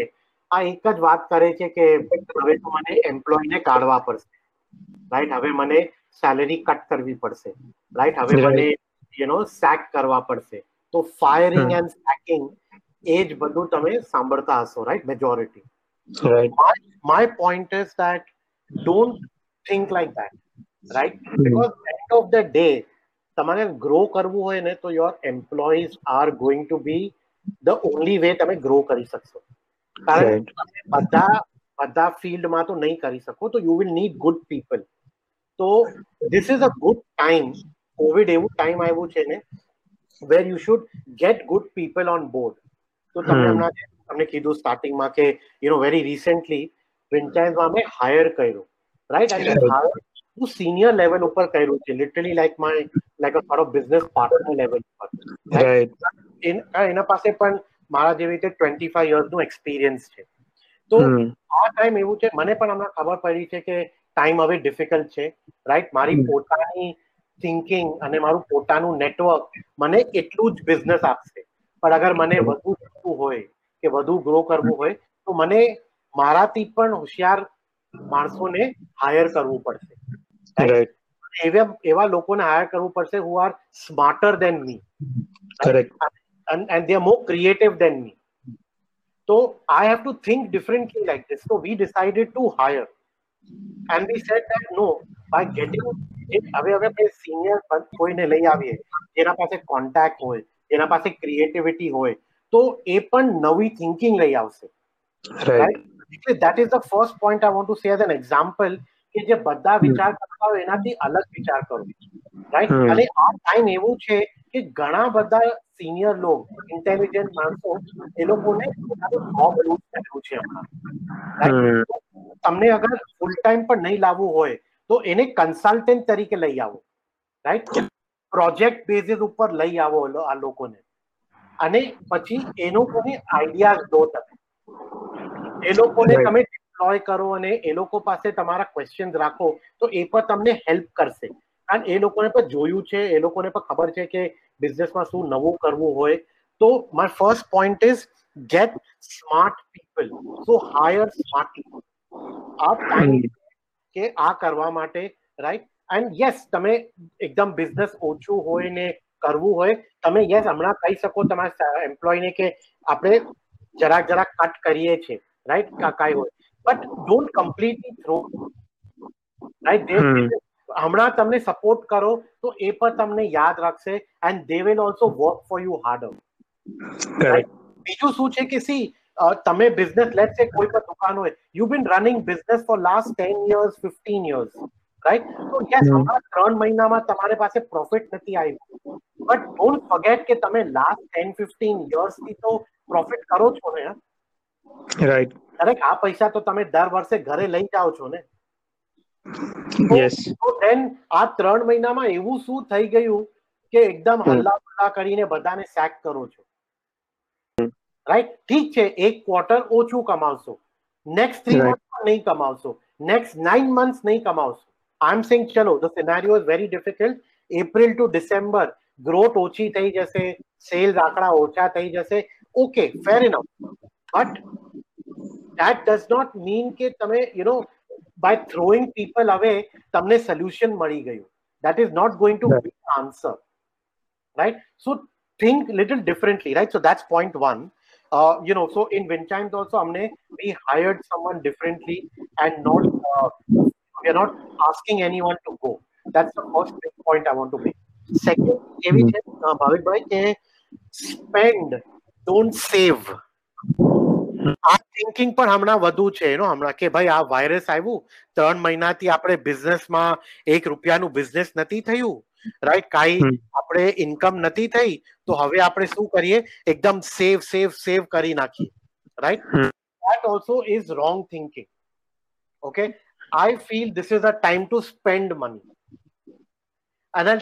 S2: આ એક જ વાત કરે છે કે હવે તો મને એમ્પ્લોયને કાઢવા પડશે. રાઈટ હવે મને સેલેરી કટ કરવી પડશે. રાઈટ હવે મને યુ નો સેક કરવા પડશે. તો ફાયરિંગ
S1: Hmm.
S2: એન્ડ સેકિંગ એ જ બધું તમે સાંભળતા હશો right majority
S1: right.
S2: My point is that don't think like that right?
S1: Hmm.
S2: because end of the day તમારે ગ્રો કરવું હોય ને તો your employees are going to be the only way તમે ગ્રો કરી શકશો કારણ
S1: right.
S2: કે બધા બધા ફિલ્ડમાં તો નહીં કરી શકો તો you will need good people તો this is a good time COVID એવું ટાઈમ આવ્યું છે ને where you should get good people on board તો તમે
S1: Hmm.
S2: હમણાં જે તમને કીધું સ્ટાર્ટિંગમાં કે યુ નો વેરી રિસેન્ટલી ફ્રેન્ચાઇઝમાં અમે હાયર કર્યું. રાઈટ
S1: અને
S2: હાયર હું સિનિયર લેવલ ઉપર કર્યું છે. Literally like my like a of business partner level ઉપર. એના પાસે પણ મારા જેવી રીતે ટ્વેન્ટી ફાઈવ યર્સનું એક્સપિરિયન્સ છે. તો આ ટાઈમ એવું છે મને પણ હમણાં ખબર પડી છે કે ટાઈમ હવે ડિફિકલ્ટ છે. રાઈટ મારી પોતાની થિંકિંગ અને મારું પોતાનું નેટવર્ક મને એટલું જ બિઝનેસ આપશે. પણ અગર મને વધુ જોતું હોય કે વધુ ગ્રો કરવું હોય તો મને મારાથી પણ હોશિયાર માણસોને હાયર કરવું પડશે એવા એવા લોકોને હાયર કરવું પડશે who are smarter than me
S1: correct
S2: and they are more creative than me. So I have to think differently like this. So we decided to hire. And we said that no, by getting હવે હવે આપણે સિનિયર કોઈને લઈ આવીએ જેના પાસે કોન્ટેક્ટ હોય જેના પાસે ક્રિએટિવિટી હોય તો એ પણ નવી થિંકિંગ લઈ આવશે. એટલે that is the first point I want to say as an example કે જે બધા વિચાર કરતા હોય એનાથી અલગ વિચાર કરો. રાઈટ અને આ ટાઈમ એવું છે કે ઘણા બધા સિનિયર લોકો ઇન્ટેલિજન્ટ માણસો એ લોકોને જોબ લૂઝ કર્યું છે હમણાં. તમને અગર ફૂલ ટાઈમ પણ નહીં લાવવું હોય તો એને કન્સલ્ટન્ટ તરીકે લઈ આવો. રાઈટ પ્રોજેક્ટ બેઝિસ ઉપર લઈ આવો આ લોકોને. અને પછી એ લોકોને આઈડિયાઝ દો તમે. એ લોકોને તમે ડિપ્લોય કરો અને એ લોકો પાસે તમારા ક્વેશ્ચન રાખો તો એ પણ તમને હેલ્પ કરશે. કારણ એ લોકોને પણ જોયું છે એ લોકોને પણ ખબર છે કે બિઝનેસમાં શું નવું કરવું હોય. તો my first point is get smart people so hire smart people આ કે આ કરવા માટે રાઈટ એન્ડ યસ તમે એકદમ બિઝનેસ ઓછું હોય ને કરવું હોય તમે યસ હમણાં કહી શકો તમારા એમ્પ્લોયને કે આપણે જરાક જરાક કટ કરીએ છીએ રાઈટ કાંઈ હોય. But don't completely throw right હમણાં તમને સપોર્ટ કરો તો એ પણ તમને યાદ રાખશે and they will also work for you harder બીજું શું છે કે સી તમે બિઝનેસ લેટ છે કોઈ પણ દુકાન હોય you been running business for last ten years fifteen years right તો યસ હમણાં ત્રણ મહિનામાં તમારી પાસે પ્રોફિટ નથી આવ્યું. બટ ડોન્ટ ફોગેટ કે તમે લાસ્ટ ટેન ફિફ્ટીન યર્સથી તો પ્રોફિટ કરો છો ને
S1: રાઈટ
S2: દરેક આ પૈસા તો તમે દર વર્ષે ઘરે લઈ જાઓ છો ને.
S1: યસ
S2: તો ધેન આ ત્રણ મહિનામાં એવું શું થઈ ગયું કે એકદમ હલ્લા હલ્લા કરીને બધાને સેક કરો છો? રાઈટ ઠીક છે એક ક્વાર્ટર ઓછું કમાવશો. નેક્સ્ટ થ્રી મંથ નહીં કમાવશો. નેક્સ્ટ નાઇન મંથ નહીં કમાવશો. I'm saying, chalo, the scenario is very difficult. April to December, growth ochi tahi jase, sales akara ocha tahi jase. Okay, fair enough. But that does not mean ke tame, you know, by throwing people away, tamne solution mari gayo. That is not going to be answer. Right? So think little differently, right? So that's point one. Uh, you know, so in Vinchimes also, we hired someone differently and not uh, we are not asking anyone to go. That's the first point I want to make. Second એવી છે ભાવિકભાઈ કે spend don't save. આ થિંકિંગ પણ હમણાં વધુ છે એનો હમણાં કે ભાઈ આ વાયરસ આવ્યું ત્રણ મહિનાથી આપણે બિઝનેસમાં એક રૂપિયાનું બિઝનેસ નથી થયું રાઈટ કાંઈ આપણે ઇન્કમ નથી થઈ તો હવે આપણે શું કરીએ? એકદમ સેવ સેવ સેવ કરી નાખીએ right that also is wrong thinking okay I feel this is a time to spend money અને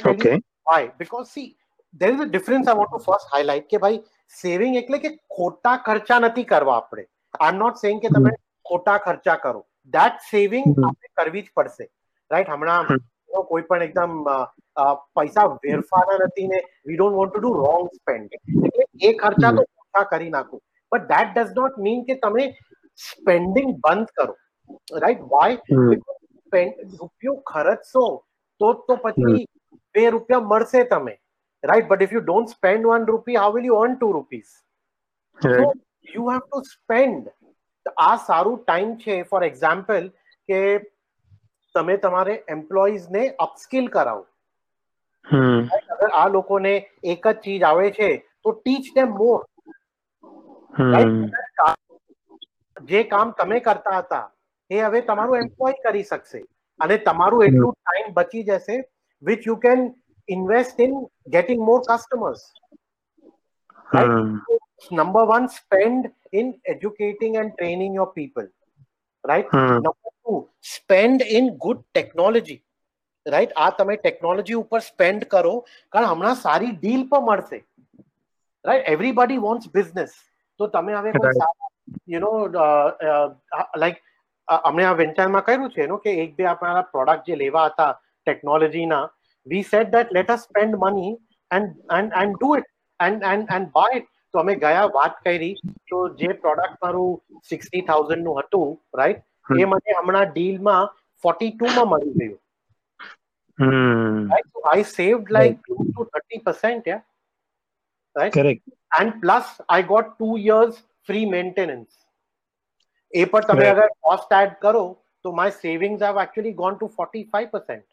S2: why because see there is a difference I want to first highlight કે ભાઈ સેવિંગ એટલે કે ખોટા ખર્ચા નથી કરવા આપણે આઈ એમ નોટ સેઇંગ કે તમે ખોટા ખર્ચા કરો દેટ સેવિંગ આપણે કરવી જ પડશે રાઈટ હમણાં કોઈ પણ એકદમ પૈસા વેરફાના નથી ને we don't want to do wrong spend એટલે એ ખર્ચા તો ઓછા કરી નાખો. But that does not mean કે તમે સ્પેન્ડિંગ બંધ કરો. રાઈટ વાય રૂપિયો ખર્ચશો તો તો પછી બે રૂપિયા મળશે તમે. Right but if you don't spend one rupee how will you earn two rupees you have to spend આ સારું ટાઈમ છે ફોર એક્ઝામ્પલ કે તમે તમારે એમ્પ્લોઈઝને અપસ્કિલ કરાવો. અગર આ લોકોને એક જ ચીજ આવે છે તો ટીચ ધેમ મોર જે કામ તમે કરતા હતા એ હવે તમારું એમ્પ્લોય કરી શકશે અને તમારું એટલું ટાઈમ બચી જશે which you can more customers. Right? Hmm. Number one, spend in educating and training your people. Right? Hmm. Number two, spend in good technology. Right આ તમે ટેકનોલોજી ઉપર સ્પેન્ડ કરો કારણ હમણાં સારી ડીલ પણ મળશે રાઈટ એવરીબડી વોન્ટ્સ બિઝનેસ તો તમે હવે. યુ નો લાઈક અમને આ વેન્ચરમાં કર્યું છે એનું કે એક બે આપણા પ્રોડક્ટ જે લેવા હતા ટેકનોલોજીના we said that let us spend money and and and do it and and and buy it તો અમે ગયા વાત કરી તો જે પ્રોડક્ટ મારું સિક્સટી થાઉઝન્ડનું હતું રાઈટ એ મને હમણાં ડીલમાં ફોર્ટી ટુ માં મળી ગયું. I saved like close to 30%, yeah. Right?
S3: To
S2: And plus I got two years free maintenance. એ પણ તમે. અગર કોસ્ટ એડ કરો તો my savings have actually gone to 45%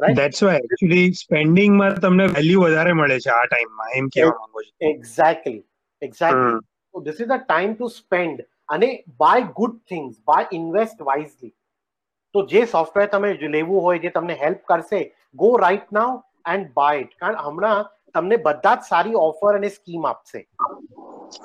S2: Right.
S3: That's why actually સ્પેન્ડિંગમાં તમને વેલ્યુ વધારે મળે છે આ ટાઈમમાં એમ કહેવા માંગુ છું.
S2: Exactly exactly so this is a time to spend અને buy good things buy invest wisely તો જે સોફ્ટવેર તમે લેવું હોય જે તમને હેલ્પ કરશે go right now and buy it કારણ હમણાં તમને બધા જ સારી ઓફર અને સ્કીમ આપશે.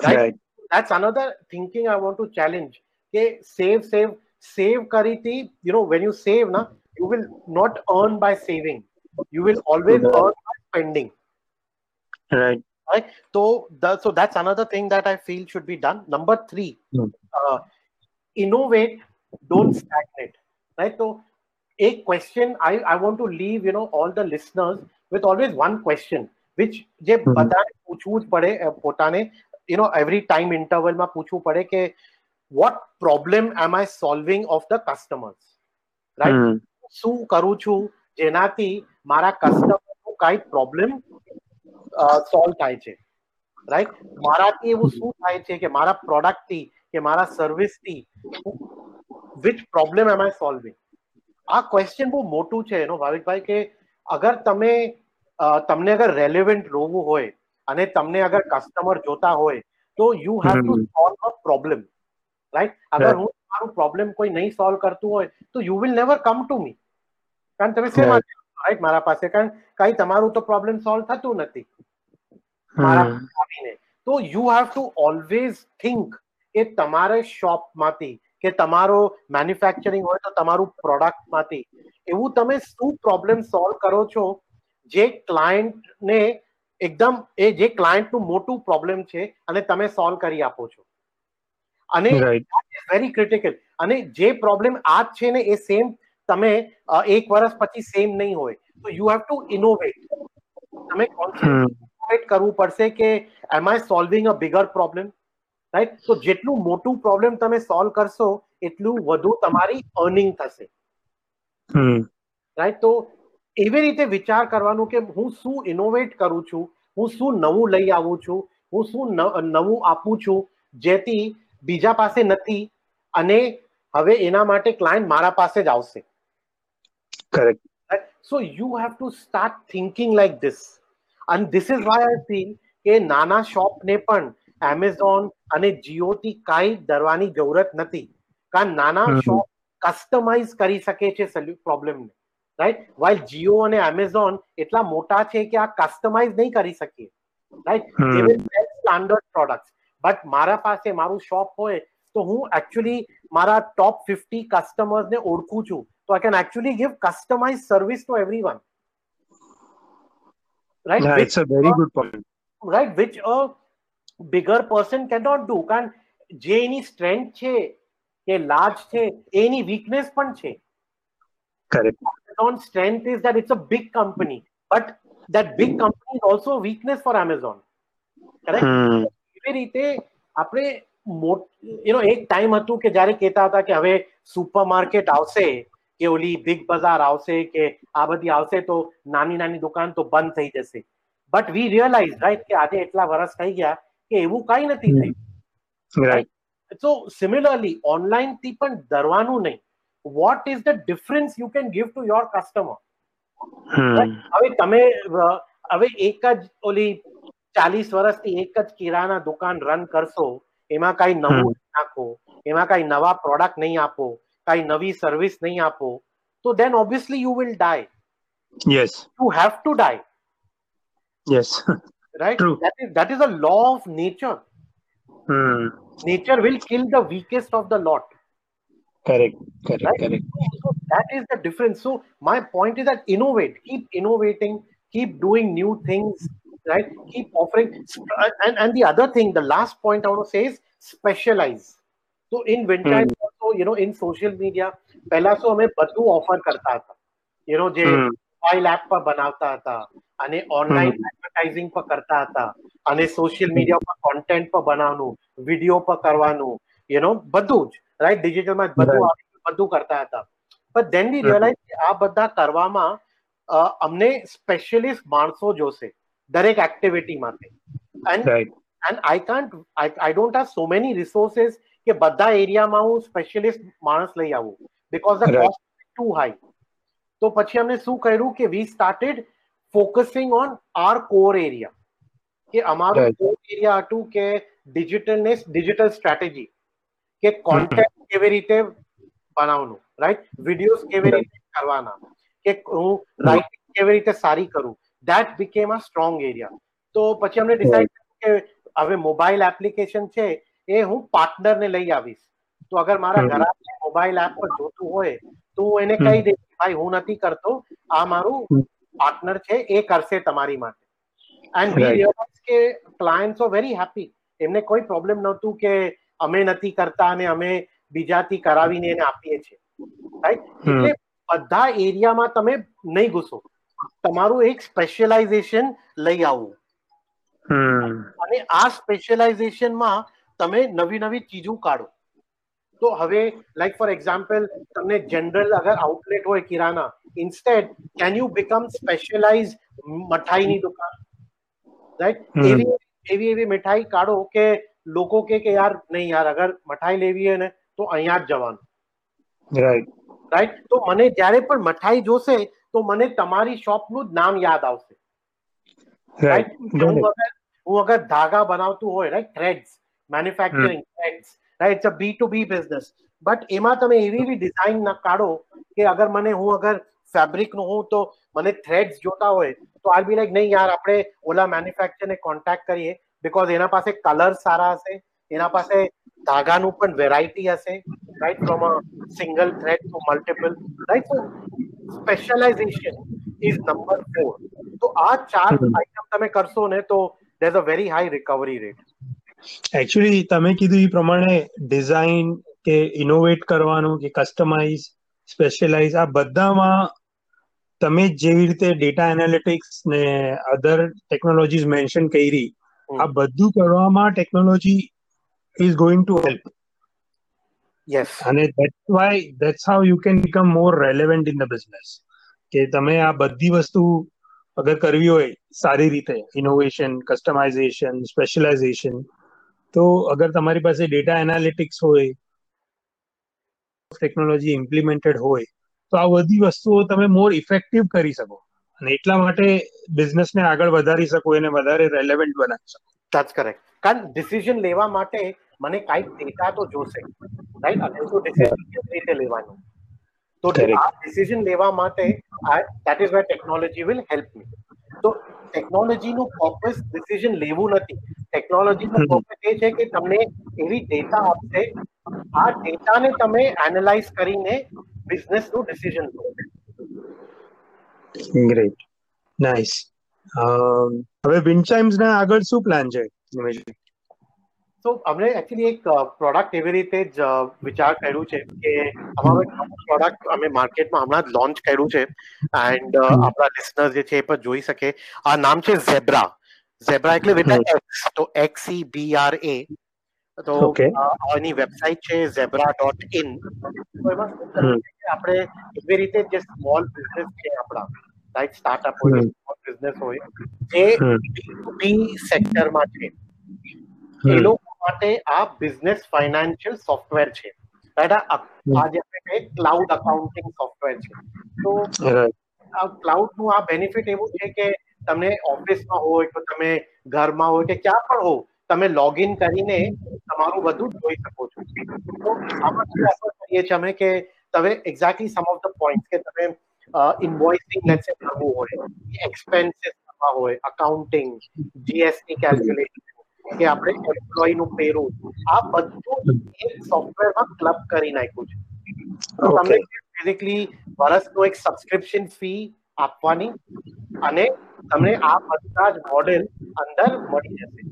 S2: Right?
S3: Right.
S2: that's another thinking I want to challenge. Okay, save, save, save kariti. You know, when you save, na, you will not earn by saving. You will always
S3: Right.
S2: earn by spending.
S3: Right.
S2: Right. So, the, so that's another thing that I feel should be done. Number three,
S3: Hmm.
S2: uh, innovate, don't stagnate. Right. So, a question I, I want to leave, you know, all the listeners with always one question, which જે
S3: Mhm.
S2: બધાને પૂછવું જ પડે અ, પોતાને You નો એવરી ટાઈમ ઇન્ટરવલમાં પૂછવું પડે કે what problem am I solving of the customers right. શું કરું છું? જેનાથી મારા કસ્ટમરનો કાંઈ પ્રોબ્લેમ સોલ્વ થાય છે. રાઈટ મારાથી એવું શું થાય છે કે મારા પ્રોડક્ટથી કે મારા સર્વિસથી which problem am I solving આ ક્વેશ્ચન બહુ મોટું છે એનો ભાવિકભાઈ કે અગર તમે તમને અગર રેલેવન્ટ રહેવું હોય અને તમને અગર કસ્ટમર જોતા હોય તો you have
S3: to
S2: solve a problem right અગર હું મારું પ્રોબ્લેમ કોઈ નહીં સોલ્વ કરતું હોય તો you will never come to me કારણ તમે શેમાં રાઈટ મારા પાસે કારણ કઈ તમારું તો પ્રોબ્લેમ સોલ્વ થતું નથી. મારા આવીને. તો you have to always think કે તમારે શોપમાંથી કે તમારો મેન્યુફેક્ચરિંગ હોય તો તમારું પ્રોડક્ટમાંથી એવું તમે શું પ્રોબ્લેમ સોલ્વ કરો છો? જે ક્લાયન્ટને એકદમ એ જે ક્લાયન્ટનું મોટું પ્રોબ્લેમ છે અને તમે સોલ્વ કરી આપો છો. અને વેરી ક્રિટિકલ અને જે પ્રોબ્લેમ આ જ છે ને એ સેમ તમે એક વર્ષ પછી સેમ નહીં હોય. તો યુ હેવ ટુ ઇનોવેટ તમે કોન્સન્ટ્રેટ કરવું પડશે કે am I solving a bigger problem right તો જેટલું મોટું પ્રોબ્લેમ તમે સોલ્વ કરશો એટલું વધુ તમારી અર્નિંગ થશે. રાઈટ તો એવી રીતે વિચાર કરવાનું કે હું શું ઇનોવેટ કરું છું? હું શું નવું લઈ આવું છું? હું શું નવું આપું છું? જેથી બીજા પાસે નથી અને હવે એના માટે ક્લાયન્ટ મારા પાસે જ આવશે. So you have to start thinking start this like this is why why I કે નાના શોપને પણ એમેઝોન અને જીઓથી કાંઈ ડરવાની જરૂરત નથી. કારણ નાના શોપ કસ્ટમાઇઝ કરી શકે છે પ્રોબ્લેમને રાઈટ વાઇલ જીઓ અને એમેઝોન એટલા મોટા છે કે આ કસ્ટમાઇઝ નહીં કરી શકીએ. Right standard products. બટ મારા પાસે મારું શોપ હોય તો હું એકચ્યુઅલી મારા ટોપ ફિફ્ટી કસ્ટમર્સને ઓળખું છું. તો I can actually give customize service to everyone
S3: one
S2: right
S3: it's a very good point
S2: right which a bigger person can not do કારણ જે એની સ્ટ્રેન્થ છે કે લાર્જ છે એની વીકનેસ પણ છે.
S3: Correct.
S2: Amazon's strength is that it's a big company, but that big company is also a weakness for Amazon. Correct? એવી રીતે આપણે યુ નો એક ટાઈમ હતું કે જ્યારે કહેતા હતા કે હવે સુપર માર્કેટ આવશે કે ઓલી બિગ બજાર આવશે કે આ બધી આવશે તો નાની નાની દુકાન તો બંધ થઈ જશે. બટ વી રિયલાઇઝ રાઈટ કે આજે એટલા વર્ષ થઈ ગયા કે એવું કઈ નથી થયું.
S3: રાઈટ
S2: સો સિમિલરલી ઓનલાઈનથી પણ ડરવાનું નહીં. What is the difference you can give to your customer
S3: hmm.
S2: હવે તમે અ, હવે એક જ ઓલી ચાલીસ વર્ષથી એક જ કિરાના દુકાન રન કરશો એમાં કઈ નવું
S3: હમ.
S2: નહીં નાખો એમાં કઈ નવા પ્રોડક્ટ નહીં આપો કઈ નવી સર્વિસ નહીં આપો તો then obviously you will die
S3: Yes.
S2: You have to die
S3: Yes.
S2: Right
S3: True.
S2: that is that is a law of nature
S3: hmm.
S2: nature will kill the weakest of the lot
S3: Correct. Correct.
S2: Right?
S3: Correct.
S2: So that is the difference. So my point is that innovate, keep innovating, keep doing new things, right keep offering and and the other thing the last point i want to say is specialize so in winter
S3: mm.
S2: also you know in social media પહેલા શું અમે બધું ઓફર કરતા હતા you know જે મોબાઈલ એપ પર બનાવતા હતા અને ઓનલાઈન એડવર્ટાઇઝિંગ પર કરતા હતા અને સોશિયલ મીડિયા પર કોન્ટેન્ટ પર બનાવવાનું વીડિયો પર કરવાનું યુ નો બધું જ રાઈટ ડિજિટલમાં બધું બધું કરતા હતા. But then we. રિયલાઇઝ આ બધા કરવામાં અમને સ્પેશિયલિસ્ટ માણસો જોશે દરેક એક્ટિવિટી માટે.
S3: And
S2: and I can't I don't have so many resources કે બધા એરિયામાં હું સ્પેશિયલિસ્ટ માણસ લઈ આવું because
S3: the
S2: cost too high તો પછી અમને શું કર્યું કે we started focusing on our core area કે અમારું કોર એરિયા હતું કે ડિજિટલ ને ડિજિટલ સ્ટ્રેટેજી કે કોન્ટેન્ટ કેવી રીતે બનાવવાનું રાઈટ વિડીયોઝ કેવી રીતે કરવાના કે હું રાઇટિંગ કેવી રીતે સારી કરું that became a strong area તો પછી અમને ડિસાઇડ કે હવે મોબાઈલ એપ્લિકેશન છે એ હું પાર્ટનરને લઈ આવીશ. તો અગર મારા ઘર મોબાઈલ એપ પર જોતું હોય તો હું એને કહી દઈશ ભાઈ હું નથી કરતો આ મારું પાર્ટનર છે એ કરશે તમારી માટે. એન્ડ વી રિયલાઇઝ કે ક્લાયન્ટ્સ આર વેરી હેપી એમને કોઈ પ્રોબ્લેમ નહોતું કે અમે નથી કરતા અને અમે બીજાથી કરાવીને એને આપીએ છીએ. રાઈટ એટલે બધા એરિયામાં તમે નહીં ઘૂસો. તમારું એક સ્પેશિયલાઇઝેશન લઈ આવવું અને આ સ્પેશિયલાઇઝેશનમાં તમે નવી નવી ચીજો કાઢો. તો હવે લાઈક ફોર એક્ઝામ્પલ તમને જનરલ અગર આઉટલેટ હોય kirana instead can you become specialize મઠાઈની દુકાન? રાઈટ. એવી એવી એવી મીઠાઈ કાઢો કે લોકો કે કે યાર નહીં યાર અગર મઠાઈ લેવી હોય ને તો અહીંયા જ જવાનું.
S3: રાઈટ
S2: રાઈટ તો મને જ્યારે પણ મઠાઈ જોશે તો મને તમારી શોપનું જ નામ યાદ આવશે. રાઈટ હું અગર હું અગર ધાગા બનાવતું હોય right threads manufacturing threads right it's a B to B business but એમાં તમે એવી એવી ડિઝાઇન ના કાઢો કે અગર મને હું અગર ફેબ્રિકનું હું તો મને થ્રેડ્સ જોતા હોય તો આર બી લાઈક નહીં યાર આપણે ઓલા મેન્યુફેક્ચરને કોન્ટેક્ટ કરીએ. બીકોઝ એના પાસે કલર સારા હશે એના પાસે ધાગાનું પણ વેરાયટી હશે right from a single thread to multiple right so specialization is number four તો આ ચાર આઇટમ તમે કરશો ને તો there a very high recovery rate
S3: actually તમે કીધું એ પ્રમાણે ડિઝાઇન કે ઇનોવેટ કરવાનું કે કસ્ટમાઇઝ સ્પેશિયલાઇઝ આ બધામાં તમે જેવી રીતે ડેટા એનાલિટિક્સ ને અધર ટેકનોલોજીસ મેન્શન કરી આ બધું કરવામાં technology is going to help
S2: yes
S3: અને that's why that's how you can become more relevant in the business કે તમે આ બધી વસ્તુ અગર કરવી હોય સારી રીતે ઇનોવેશન કસ્ટમાઇઝેશન સ્પેશિયલાઇઝેશન તો અગર તમારી પાસે ડેટા એનાલિટિક્સ હોય ટેકનોલોજી ઇમ્પ્લિમેન્ટેડ હોય તો આ બધી વસ્તુઓ તમે મોર ઇફેક્ટિવ કરી શકો. અને એટલા માટે બિઝનેસને આગળ વધારી શકો એને વધારે રેલેવન્ટ બનાવી શકો.
S2: ધેટ્સ કરેક્ટ કારણ ડિસિઝન લેવા માટે મને કાંઈક ડેટા તો જોશે રાઈટ અને તો ડિસિઝન કેવી રીતે લેવાનું? તો આ ડિસિઝન લેવા માટે that is why technology will help me તો ટેકનોલોજીનું પર્પઝ ડિસિઝન લેવું નથી. ટેકનોલોજીનું પર્પઝ એ છે કે તમને એવી ડેટા આપશે આ ડેટાને તમે એનાલાઇઝ કરીને બિઝનેસનું ડિસિઝન લો.
S3: ગ્રેટ નાઇસ હવે વિન્ચાઇમ્સ ના આગળ શું પ્લાન છે?
S2: તો અમને એકચ્યુઅલી એક પ્રોડક્ટ એવી રીતે જ વિચાર કર્યું છે કે અમારું પ્રોડક્ટ અમે માર્કેટમાં હમણાં જ લોન્ચ કર્યું છે. એન્ડ આપણા લિસનર્સ જે છે એ પણ જોઈ શકે. આ નામ છે ઝેબ્રા ઝેબ્રા એટલે વિથ. એક્સ તો X E B R A તો. આની વેબસાઇટ છે ઝેબ્રા ડોટ ઇન તો એમાં આપણે એવી રીતે જે સ્મોલ બિઝનેસ છે આપણા રાઈટ સ્ટાર્ટઅપ હોય સ્મોલ બિઝનેસ હોય જે બી સેક્ટરમાં છે. એ લોકો માટે આ બિઝનેસ ફાઇનાન્શિયલ સોફ્ટવેર છે. રાઈટ આ
S3: હમ.
S2: આ જે આપણે કહીએ ક્લાઉડ અકાઉન્ટિંગ સોફ્ટવેર છે. તો આ ક્લાઉડનું આ બેનિફિટ એવું છે કે તમે ઓફિસમાં હોય તો તમે ઘરમાં હોય કે ક્યાં પણ હો તમે લોગિન કરીને તમારું બધું જોઈ શકો છો. તો આમાં કરીએ છીએ અમે કે તમે exactly some of the point કે તમે ઇન્વોઇસિંગ લેટ્સ સે કરવું હોય એક્સપેન્સીસ કરવા હોય અકાઉન્ટિંગ જીએસટી કેલ્ક્યુલેશન કે આપણે એમ્પ્લોયનું પેરોલ આ બધું એક સોફ્ટવેરમાં ક્લબ કરી નાખ્યું છે તો તમને. બેઝિકલી વર્ષનું એક સબસ્ક્રિપ્શન ફી આપવાની અને તમને આ બધા જ મોડેલ અંદર મળી જશે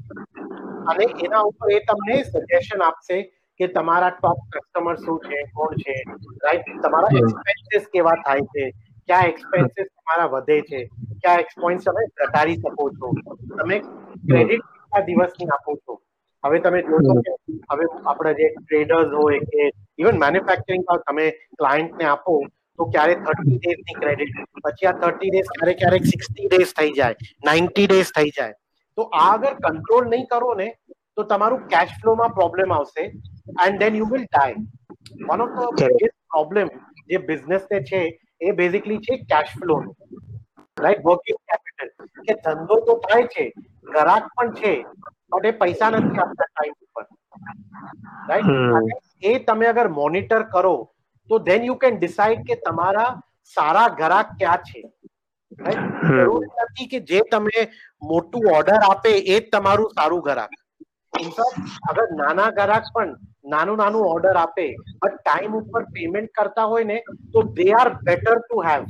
S2: અને એના ઉપર એ તમને સજેશન આપશે કે તમારા ટોપ કસ્ટમર શું છે કોણ છે રાઈટ તમારા એક્સપેન્સીસ કેવા થાય છે ક્યાં એક્સપેન્સીસ તમારા વધે છે? ક્યાં એક્સપોઇન્ટ્સ તમે ઘટાડી શકો છો? તમે ક્રેડિટ કેટલા દિવસની આપો છો? હવે તમે જોશો કે હવે આપણા જે ટ્રેડર્સ હોય કે ઇવન મેન્યુફેક્ચરિંગ તમે ક્લાયન્ટને આપો તો ક્યારે થર્ટી ડેઝની ક્રેડિટ પછી આ થર્ટી ડેઝ ક્યારેક ક્યારેક સિક્સટી ડેઝ થઈ જાય નાઇન્ટી ડેઝ થઈ જાય. તો આ અગર કંટ્રોલ નહીં કરો ને તો તમારું કેશ ફ્લોમાં પ્રોબ્લેમ આવશે and then you will die one of the biggest problem જે બિઝનેસ ને છે એ બેઝિકલી છે cash flow right working capital કે ધંધો તો થાય છે ગ્રાહક પણ છે બટ એ પૈસા નથી આપતા ટાઈમ ઉપર. રાઈટ એ તમે અગર મોનિટર કરો તો ધેન યુ કેન ડિસાઇડ કે તમારા સારા ગ્રાહક ક્યાં છે. જરૂરી નથી કે જે તમે મોટું ઓર્ડર આપે એ જ તમારું સારું ગ્રાહક. ઇનફેક્ટ અગર નાના ગ્રાહક પણ નાનું નાનું ઓર્ડર આપે બટ ટાઈમ ઉપર પેમેન્ટ કરતા હોય ને તો they are better to have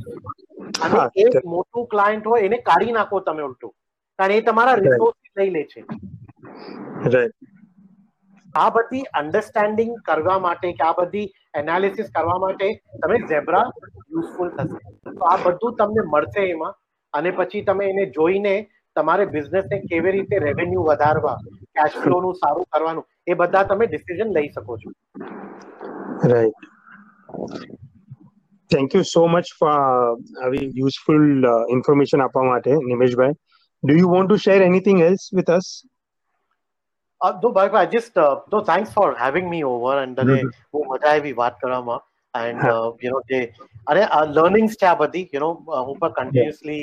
S2: અને એક મોટું ક્લાયન્ટ હોય એને કાઢી નાખો તમે ઉલટું. કારણ એ તમારા રિસોર્સ લઈ લે છે. આ બધી અન્ડરસ્ટેન્ડિંગ કરવા માટે કે આ બધી એનાલિસિસ કરવા માટે તમે ઝેબ્રા યુઝફુલ થશે. તો આ બધું તમને મળશે એમાં. અને પછી તમે એને જોઈને તમારે બિઝનેસને કેવી રીતે રેવન્યુ વધારવા કેશ ફ્લો નું સારું કરવાનું. એ બધા તમે ડિસિઝન લઈ શકો છો.
S1: Right thank you so much for આવી યુઝફુલ ઇન્ફોર્મેશન આપવા માટે Nimeshbhai do you want to share anything else with us
S2: Uh, ભાઈ I just just thanks for having me over and and બહુ મજા આવી વાત કરવામાં. એન્ડ યુ નો જે અરે લર્નિંગ્સ છે આ બધી યુ નો હું પણ કન્ટિન્યુઅસલી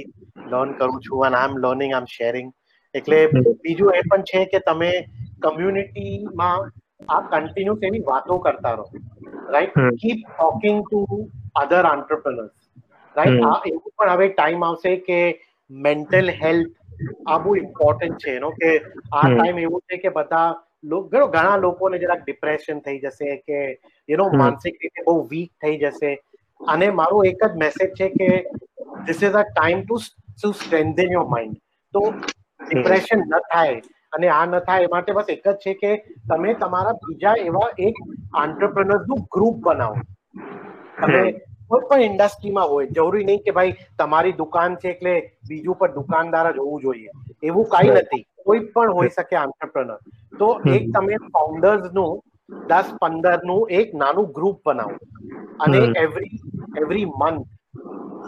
S2: લર્ન કરું છું and I am learning I am sharing એટલે બીજું એ પણ છે કે તમે કમ્યુનિટીમાં આ કન્ટિન્યુઅસ એવી વાતો કરતા રહો. Right keep talking to other entrepreneurs right આ એવું પણ હવે ટાઈમ આવશે કે મેન્ટલ હેલ્થ આ બહુ ઇમ્પોર્ટન્ટ છે. એનો કે આ ટાઈમ એવો છે કે બધા ઘણો ઘણા લોકોને જરાક ડિપ્રેશન થઈ જશે કે એનો માનસિક રીતે બહુ વીક થઈ જશે. અને મારો એક જ મેસેજ છે કે this is a time to to strengthen your mind તો ડિપ્રેશન ન થાય અને આ ન થાય એ માટે બસ એક જ છે કે તમે તમારા બીજા એવા એક આંટરપ્રનર્સનું ગ્રુપ બનાવો. અને કોઈ પણ ઇન્ડસ્ટ્રીમાં હોય જરૂરી નહીં કે ભાઈ તમારી દુકાન છે એટલે બીજું પણ દુકાનદાર જ હોવું જોઈએ. એવું કઈ નથી. કોઈ પણ હોઈ શકે આંટરપ્રનર તો એક તમે ફાઉન્ડર્સનું દસ પંદરનું એક નાનું ગ્રુપ બનાવો. અને એવરી એવરી મંથ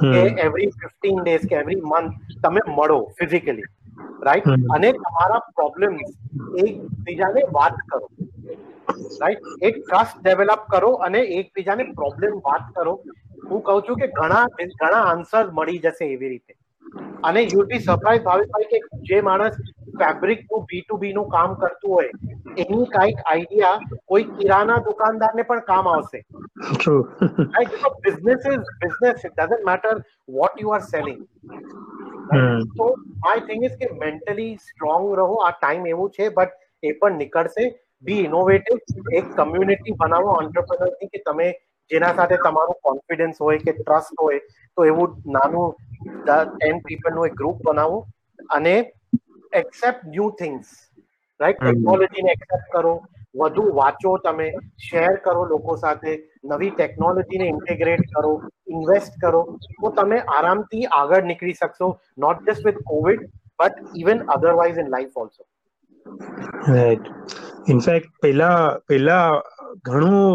S2: કે એવરી ફિફ્ટીન ડેઝ કે એવરી મંથ તમે મળો ફિઝિકલી રાઈટ અને તમારા પ્રોબ્લેમ એકબીજાને વાત કરો. રાઈટ એક ટ્રસ્ટ ડેવલપ કરો અને એકબીજાને પ્રોબ્લેમ વાત કરો. હું કહું છું કે ઘણા ઘણા આન્સર મળી જશે એવી રીતે. અને યુ બી સરપ્રાઈઝ ભાવિકભાઈ કે જે માણસ ફેબ્રિકનું બી ટુ બી નું કામ કરતું હોય એની કાંઈક આઈડિયા કોઈ કિરાના દુકાનદારને પણ કામ આવશે. Business is business it doesn't matter what you are selling તો માય થિંગ ઇઝ કે મેન્ટલી સ્ટ્રોંગ રહો આ ટાઈમ એવું છે બટ એ પણ નીકળશે. બી ઇનોવેટિવ એક કમ્યુનિટી બનાવો ઓન્ટરપ્રનરની કે તમે જેના સાથે તમારું કોન્ફિડન્સ હોય કે ટ્રસ્ટ હોય તો એવું નાનું ટેન પીપલનું એક ગ્રુપ બનાવો અને એક્સેપ્ટ ન્યૂ થિંગ્સ રાઈટ ટેકનોલોજીને એક્સેપ્ટ કરો. વધુ વાંચો તમે શેર કરો લોકો સાથે નવી ટેકનોલોજીને ઇન્ટિગ્રેટ કરો ઇન્વેસ્ટ કરો તો તમે આરામથી આગળ નીકળી શકશો not just with Covid but even otherwise in life also
S1: right in fact પહેલા પહેલા ઘણું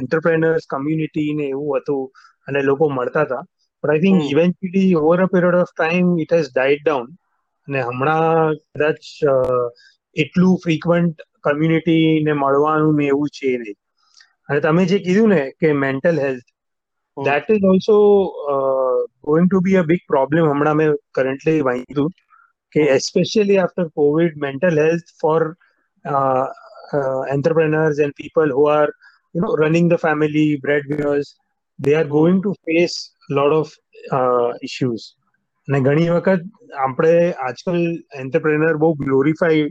S1: એન્ટરપ્રેનર્સ કમ્યુનિટી ને એવું હતું અને લોકો મળતા હતા. But I think eventually over a period of time it has died down અને હમણાં કદાચ એટલું ફ્રીક્વન્ટ કમ્યુનિટી ને મળવાનું ને એવું છે નહીં. અને તમે જે કીધું ને કે mental health that is also going to be a big problem હમણાં મેં કરન્ટલી વાંચ્યું કે especially after Covid mental health for entrepreneurs and people who are you know running the family breadwinners they are going to face a lot of uh, issues. અને ઘણી વખત આપણે આજકાલ એન્ટરપ્રેનર બહુ ગ્લોરીફાઈ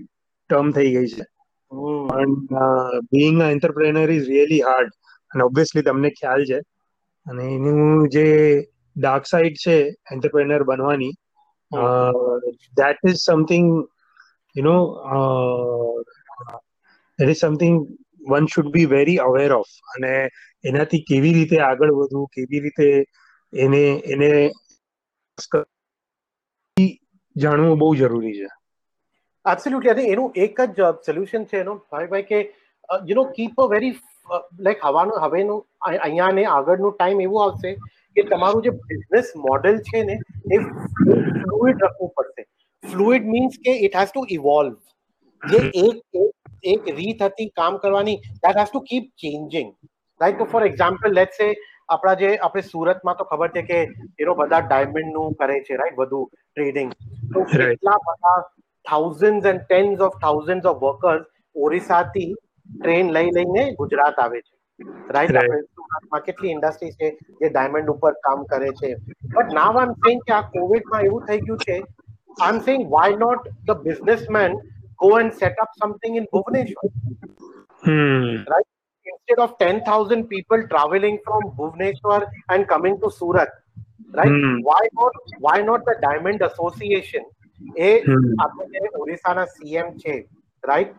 S1: ટર્મ થઈ ગઈ છે. પણ being entrepreneur is really hard અને ઓબ્વિયસલી તમને ખ્યાલ છે. અને એનું જે ડાર્ક સાઈડ છે એન્ટરપ્રેનર બનવાની
S3: that is something you know that is something one should be very aware of અને એનાથી કેવી રીતે આગળ વધવું, કેવી રીતે એને એને, જાણવું બહુ જરૂરી છે.
S2: એબ્સોલ્યુટલી અને એનું એક જ સોલ્યુશન છે એનો ભાઈ કે you know keep a very like હવાનું હવેનું અહીંયા ને આગળનું ટાઈમ એવું આવશે કે તમારું જે બિઝનેસ મોડેલ છે ને એ ફ્લુઇડ રાખવું પડશે. ફ્લુઇડ મીન્સ કે ઇટ હેઝ ટુ ઇવોલ્વ જે એક એક રીત હતી કામ કરવાની that has to keep changing right તો ફોર એક્ઝામ્પલ લેટ સે આપણા જે આપણે સુરતમાં તો ખબર છે કે એનો બધા ડાયમંડનું કરે છે રાઈટ બધું ટ્રેડિંગ તો કેટલા બધા Thousand and tens of thousand of workers ઓરિસ્સાથી train લઈ લઈને ગુજરાત આવે છે રાઈટ આપણે સુરતમાં કેટલી ઇન્ડસ્ટ્રી છે જે ડાયમંડ ઉપર કામ કરે છે બટ નાવ આમ સેઇંગ કે આ કોવિડમાં એવું થઈ ગયું છે I am saying why not the businessman go and set up something in Bhubaneswar.
S3: Hmm.
S2: Right? Instead of 10,000 people traveling from Bhubaneswar and coming to Surat, right?
S3: Hmm.
S2: Why not? Why not the Diamond Association? એ આપણે જે ઓરિસ્સાના સીએમ છે રાઈટ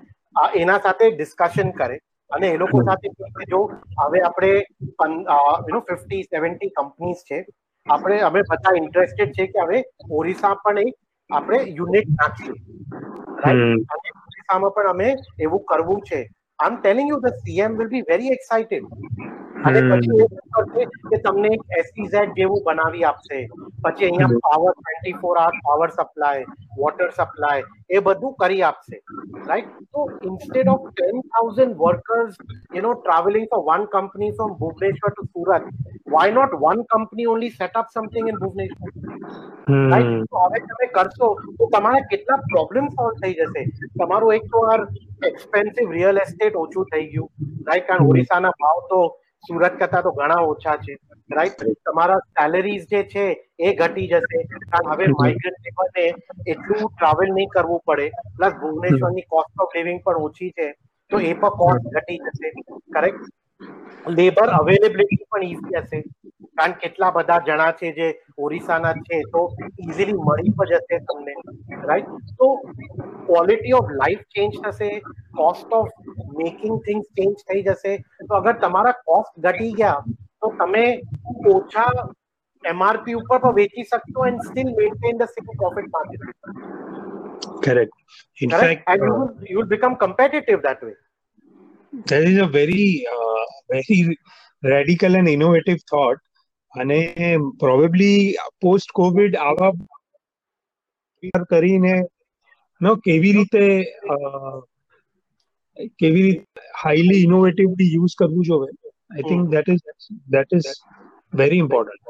S2: એના સાથે ડિસ્કશન કરે અને એ લોકો સાથે જો હવે આપણે you know fifty seventy companies છે આપણે અમે બધા ઇન્ટરેસ્ટેડ છે કે હવે ઓરિસ્સા પણ એક આપણે યુનિટ નાખીએ રાઈટ અને ઓરિસ્સામાં પણ અમે એવું કરવું છે. I am telling you the CM will be very excited અને પછી કે તમને એક એસઈઝેડ જેવું બનાવી આપશે. પછી અહીંયા power twenty four hour power supply water supply એ બધું કરી આપશે. રાઈટ તો instead of ten thousand workers you know travelling for one company from Bhubaneswar to Surat why not one company only set up something in Bhubaneswar right તો હવે તમે કરશો તો તમારા કેટલા પ્રોબ્લેમ સોલ્વ થઈ જશે? તમારું એક તો આ એક્સપેન્સિવ રિયલ એસ્ટેટ ઓછું થઈ ગયું. રાઈટ કારણ ઓરિસ્સાના ભાવ તો સુરત કરતા તો ઘણા ઓછા છે. રાઈટ તમારા સેલેરીઝ જે છે એ ઘટી જશે. હવે માઇગ્રન્ટ લેબરને એટલું ટ્રાવેલ નહીં કરવું પડે. પ્લસ ભુવનેશ્વરની કોસ્ટ ઓફ લિવિંગ પણ ઓછી છે. તો એ પણ કોસ્ટ ઘટી જશે. કરેક્ટ લેબર અવેલેબિલિટી પણ ઈઝી હશે. કારણ કેટલા બધા જણા છે જે ઓરિસ્સાના છે તો ઇઝીલી મળી પણ જશે તમને રાઈટ તો ક્વોલિટી ઓફ લાઈફ ચેન્જ થશે cost of making things change થઈ જશે. તો અગર તમારા કોસ્ટ ઘટી ગયા તો તમે ઓછા એમઆરપી ઉપર પણ વેચી શકશો and still maintain the same profit margin
S3: correct in fact
S2: you will become will, that will
S3: that is a very uh, very radical and innovative thought અને પ્રોબેબલી પોસ્ટ કોવિડ આવા કરીને નો કેવી રીતે કેવી રીતે હાઈલી ઇનોવેટિવલી યુઝ કરવું જોઈએ I think that is that is very important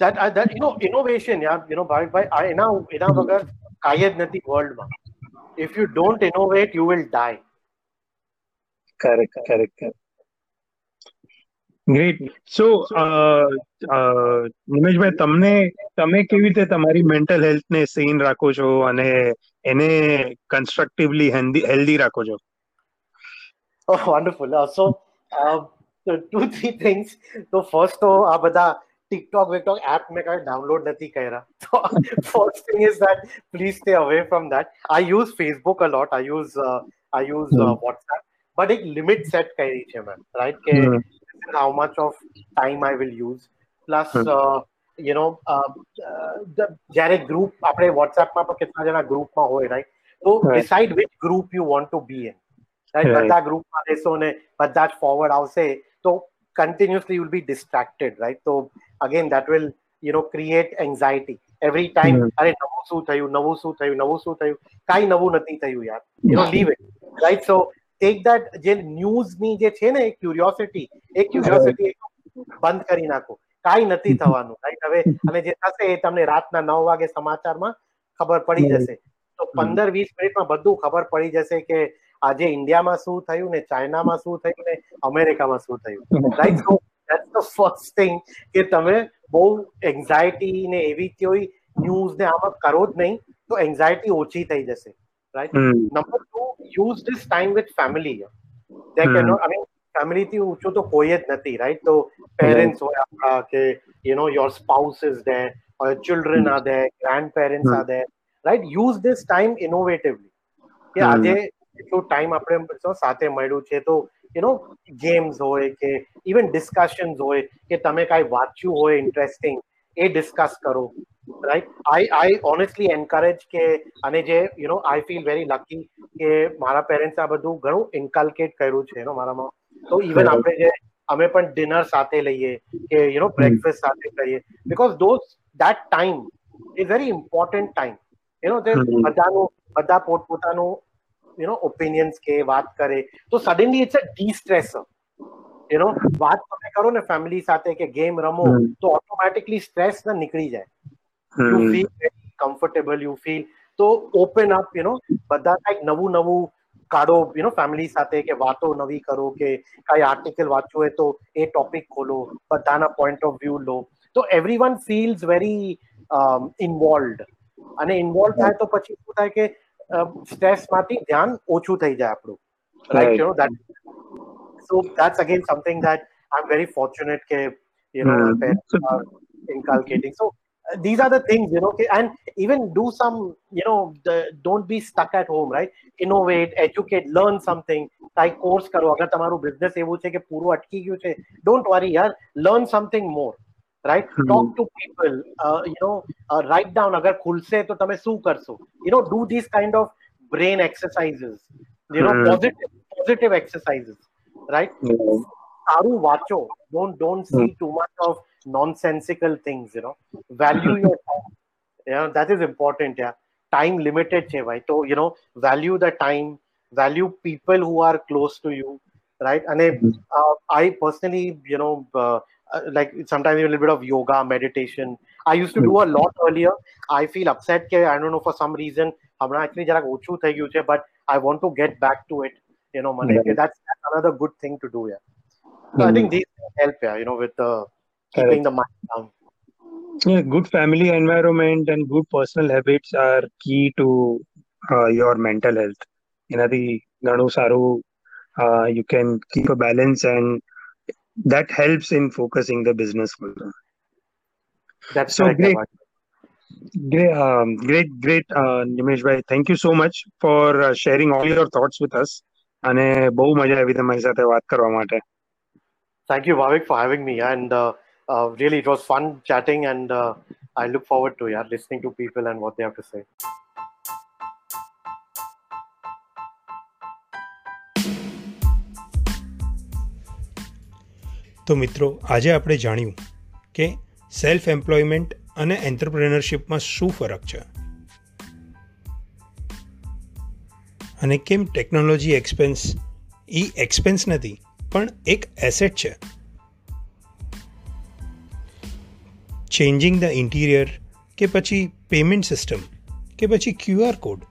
S2: that uh, that you know innovation yeah you know bhavik bhai I, એના એના વગર કાંઈ જ નથી વર્લ્ડમાં if you don't innovate you will die
S3: correct correct correct great so Nimeshbhai તમને તમે કેવી રીતે તમારી મેન્ટલ હેલ્થને સેન રાખો છો અને એને કન્સ્ટ્રક્ટિવલી હેલ્ધી રાખો છો
S2: oh wonderful uh, so uh, so two three things so first તો આ બધા TikTok વિકટોક એપ મેં કાંઈ ડાઉનલોડ નથી કર્યા તો first thing is that please stay away from that I use Facebook a lot I use uh, I use but એક લિમિટ સેટ કરી છે મેમ રાઈટ કે how much of time I will use plus you you know, uh, જ્યારે ગ્રુપ આપણે વોટ્સએપમાં પણ કેટલા જણા ગ્રુપમાં હોય રાઈટ તો decide which group you want to be in right બધા ગ્રુપમાં રહેશો ને બધા જ ફોરવર્ડ આવશે તો continuously you'll be distracted right તો again that will you know create anxiety every time અરે નવું શું થયું નવું શું થયું નવું શું થયું? કાંઈ નવું નથી થયું યાર. You know leave it right so take that જે ન્યૂઝની જે છે ને એ ક્યુરિયોસિટી એ ક્યુરિયોસિટી બંધ કરી નાખો. કાંઈ નથી થવાનું રાઈટ હવે અને જે થશે એ તમને રાતના નવ વાગે સમાચારમાં ખબર પડી જશે. તો પંદર વીસ મિનિટમાં બધું ખબર પડી જશે કે આજે ઇન્ડિયામાં શું થયું ને ચાઇનામાં શું થયું ને અમેરિકામાં શું થયું. Right so that's the first thing કે તમે બહુ એન્ઝાયટી ને એવી કોઈ ન્યૂઝ ને આમાં કરો જ નહીં તો એન્ઝાયટી ઓછી થઈ જશે. Right? Mm. Number two, use this time with family. They mm. cannot, I mean, family ફેમિલીથી ઊંચું તો કોઈ જ નથી રાઈટ તો પેરેન્ટ્સ હોય આપણા કે you know your spouse is there or your children are there, grandparents
S3: mm.
S2: are there, right? Use this time innovatively. કે
S3: Hmm.
S2: આજે એટલો ટાઈમ આપણે સાથે મળ્યું છે તો યુ નો ગેમ્સ હોય કે ઇવન ડિસ્કશન્સ હોય કે તમે કાંઈ વાંચ્યું હોય ઇન્ટરેસ્ટિંગ એ ડિસ્કસ કરો right I I honestly encourage કે અને જે you know I feel very lucky કે મારા પેરેન્ટ્સ આ બધું ઘણું ઇન્કલ્કેટ કર્યું છે એનો મારામાં તો ઇવન આપણે જે અમે પણ ડિનર સાથે લઈએ કે યુ નો બ્રેકફાસ્ટ સાથે કરીએ. Because those that time is very important time you know તે બધાનું બધા પોતપોતાનું યુ નો ઓપિનિયન્સ કે વાત કરે. તો suddenly it's a destresser you know વાત તમે કરો ને ફેમિલી સાથે કે ગેમ રમો તો ઓટોમેટિકલી સ્ટ્રેસ ના નીકળી જાય. You feel comfortable you feel તો ઓપન અપ યુ નો બધા કંઈક નવું નવું કાઢો યુ નો ફેમિલી સાથે કે વાતો નવી કરો કે કઈ આર્ટિકલ વાંચવું હોય તો એ ટોપિક ખોલો બધાના પોઈન્ટ ઓફ વ્યૂ લો. તો every one feels very involved અને ઇન્વોલ્વ થાય તો પછી શું થાય કે સ્ટ્રેસમાંથી ધ્યાન ઓછું થઈ જાય આપણું.
S3: Right
S2: you know that so so again something something I am very fortunate કે you know my
S3: Hmm.
S2: parents
S3: So-
S2: are inculcating so uh, these are the things you know ke, and even do some you know the, don't be stuck at home right innovate educate learn something કાંઈ કોર્સ કરો અગર તમારું બિઝનેસ એવું છે કે પૂરું અટકી ગયું છે ડોન્ટ વરી યાર learn something more right
S3: Hmm.
S2: Talk to people you know write down અગર ખુલશે તો તમે શું કરશો you know do this kind of brain exercises you know
S3: Hmm.
S2: Positive positive exercises right
S3: Yeah.
S2: સારું વાંચો don't don't see too much of Nonsensical things you know value your time you know that is important yeah time limited છે ભાઈ તો you know value the time value people who are close to you right and
S3: Mhm.
S2: uh, i personally you know uh, uh, like sometimes even a little bit of yoga meditation i used to do a lot earlier i feel upset કે i don't know for some reason હમણાં actually જરાક ઓછું થઈ ગયું છે but i want to get back to it you know મને કે that's, that's another good thing to do yeah so i think these things help yeah you know with uh, keeping the mind down
S3: Yeah, good family environment and good personal habits are key to uh, your mental health. એનાથી ઘણું સારું uh, you can keep a balance and that helps in focusing the business also.
S2: that's
S3: So
S2: correct
S3: great.
S2: Abhay.
S3: Great, um, great, great, uh, Nimesh ભાઈ thank you so much for uh, sharing all your thoughts with us અને બહુ મજા આવી તમારી સાથે વાત કરવા માટે
S2: Thank you, Bhavik, for having me. And uh, uh, really, it was fun chatting, and uh, I look forward to yeah, listening to people and what they have to say.
S1: તો મિત્રો આજે આપણે જાણ્યું કે સેલ્ફ એમ્પ્લોયમેન્ટ અને એન્ટરપ્રેનરશિપમાં શું ફરક છે અને કેમ ટેકનોલોજી એક્સપેન્સ એ એક્સપેન્સ નથી પણ એક એસેટ છે ચેન્જિંગ ધ ઇન્ટિરિયર કે પછી પેમેન્ટ સિસ્ટમ કે પછી ક્યુઆર કોડ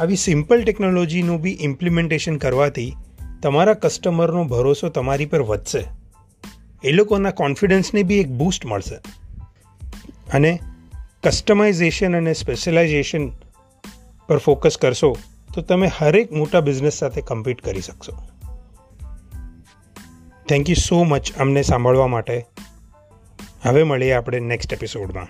S1: આવી સિમ્પલ ટેકનોલોજીનું બી ઇમ્પ્લિમેન્ટેશન કરવાથી તમારા કસ્ટમરનો ભરોસો તમારી પર વધશે એ લોકોના કોન્ફિડન્સને બી એક બૂસ્ટ મળશે અને કસ્ટમાઇઝેશન અને સ્પેશિયલાઇઝેશન પર ફોકસ કરશો તો તમે હરેક મોટા બિઝનેસ સાથે કમ્પીટ કરી શકશો થેન્ક યુ સો મચ અમને સાંભળવા માટે હવે મળીએ આપણે નેક્સ્ટ એપિસોડમાં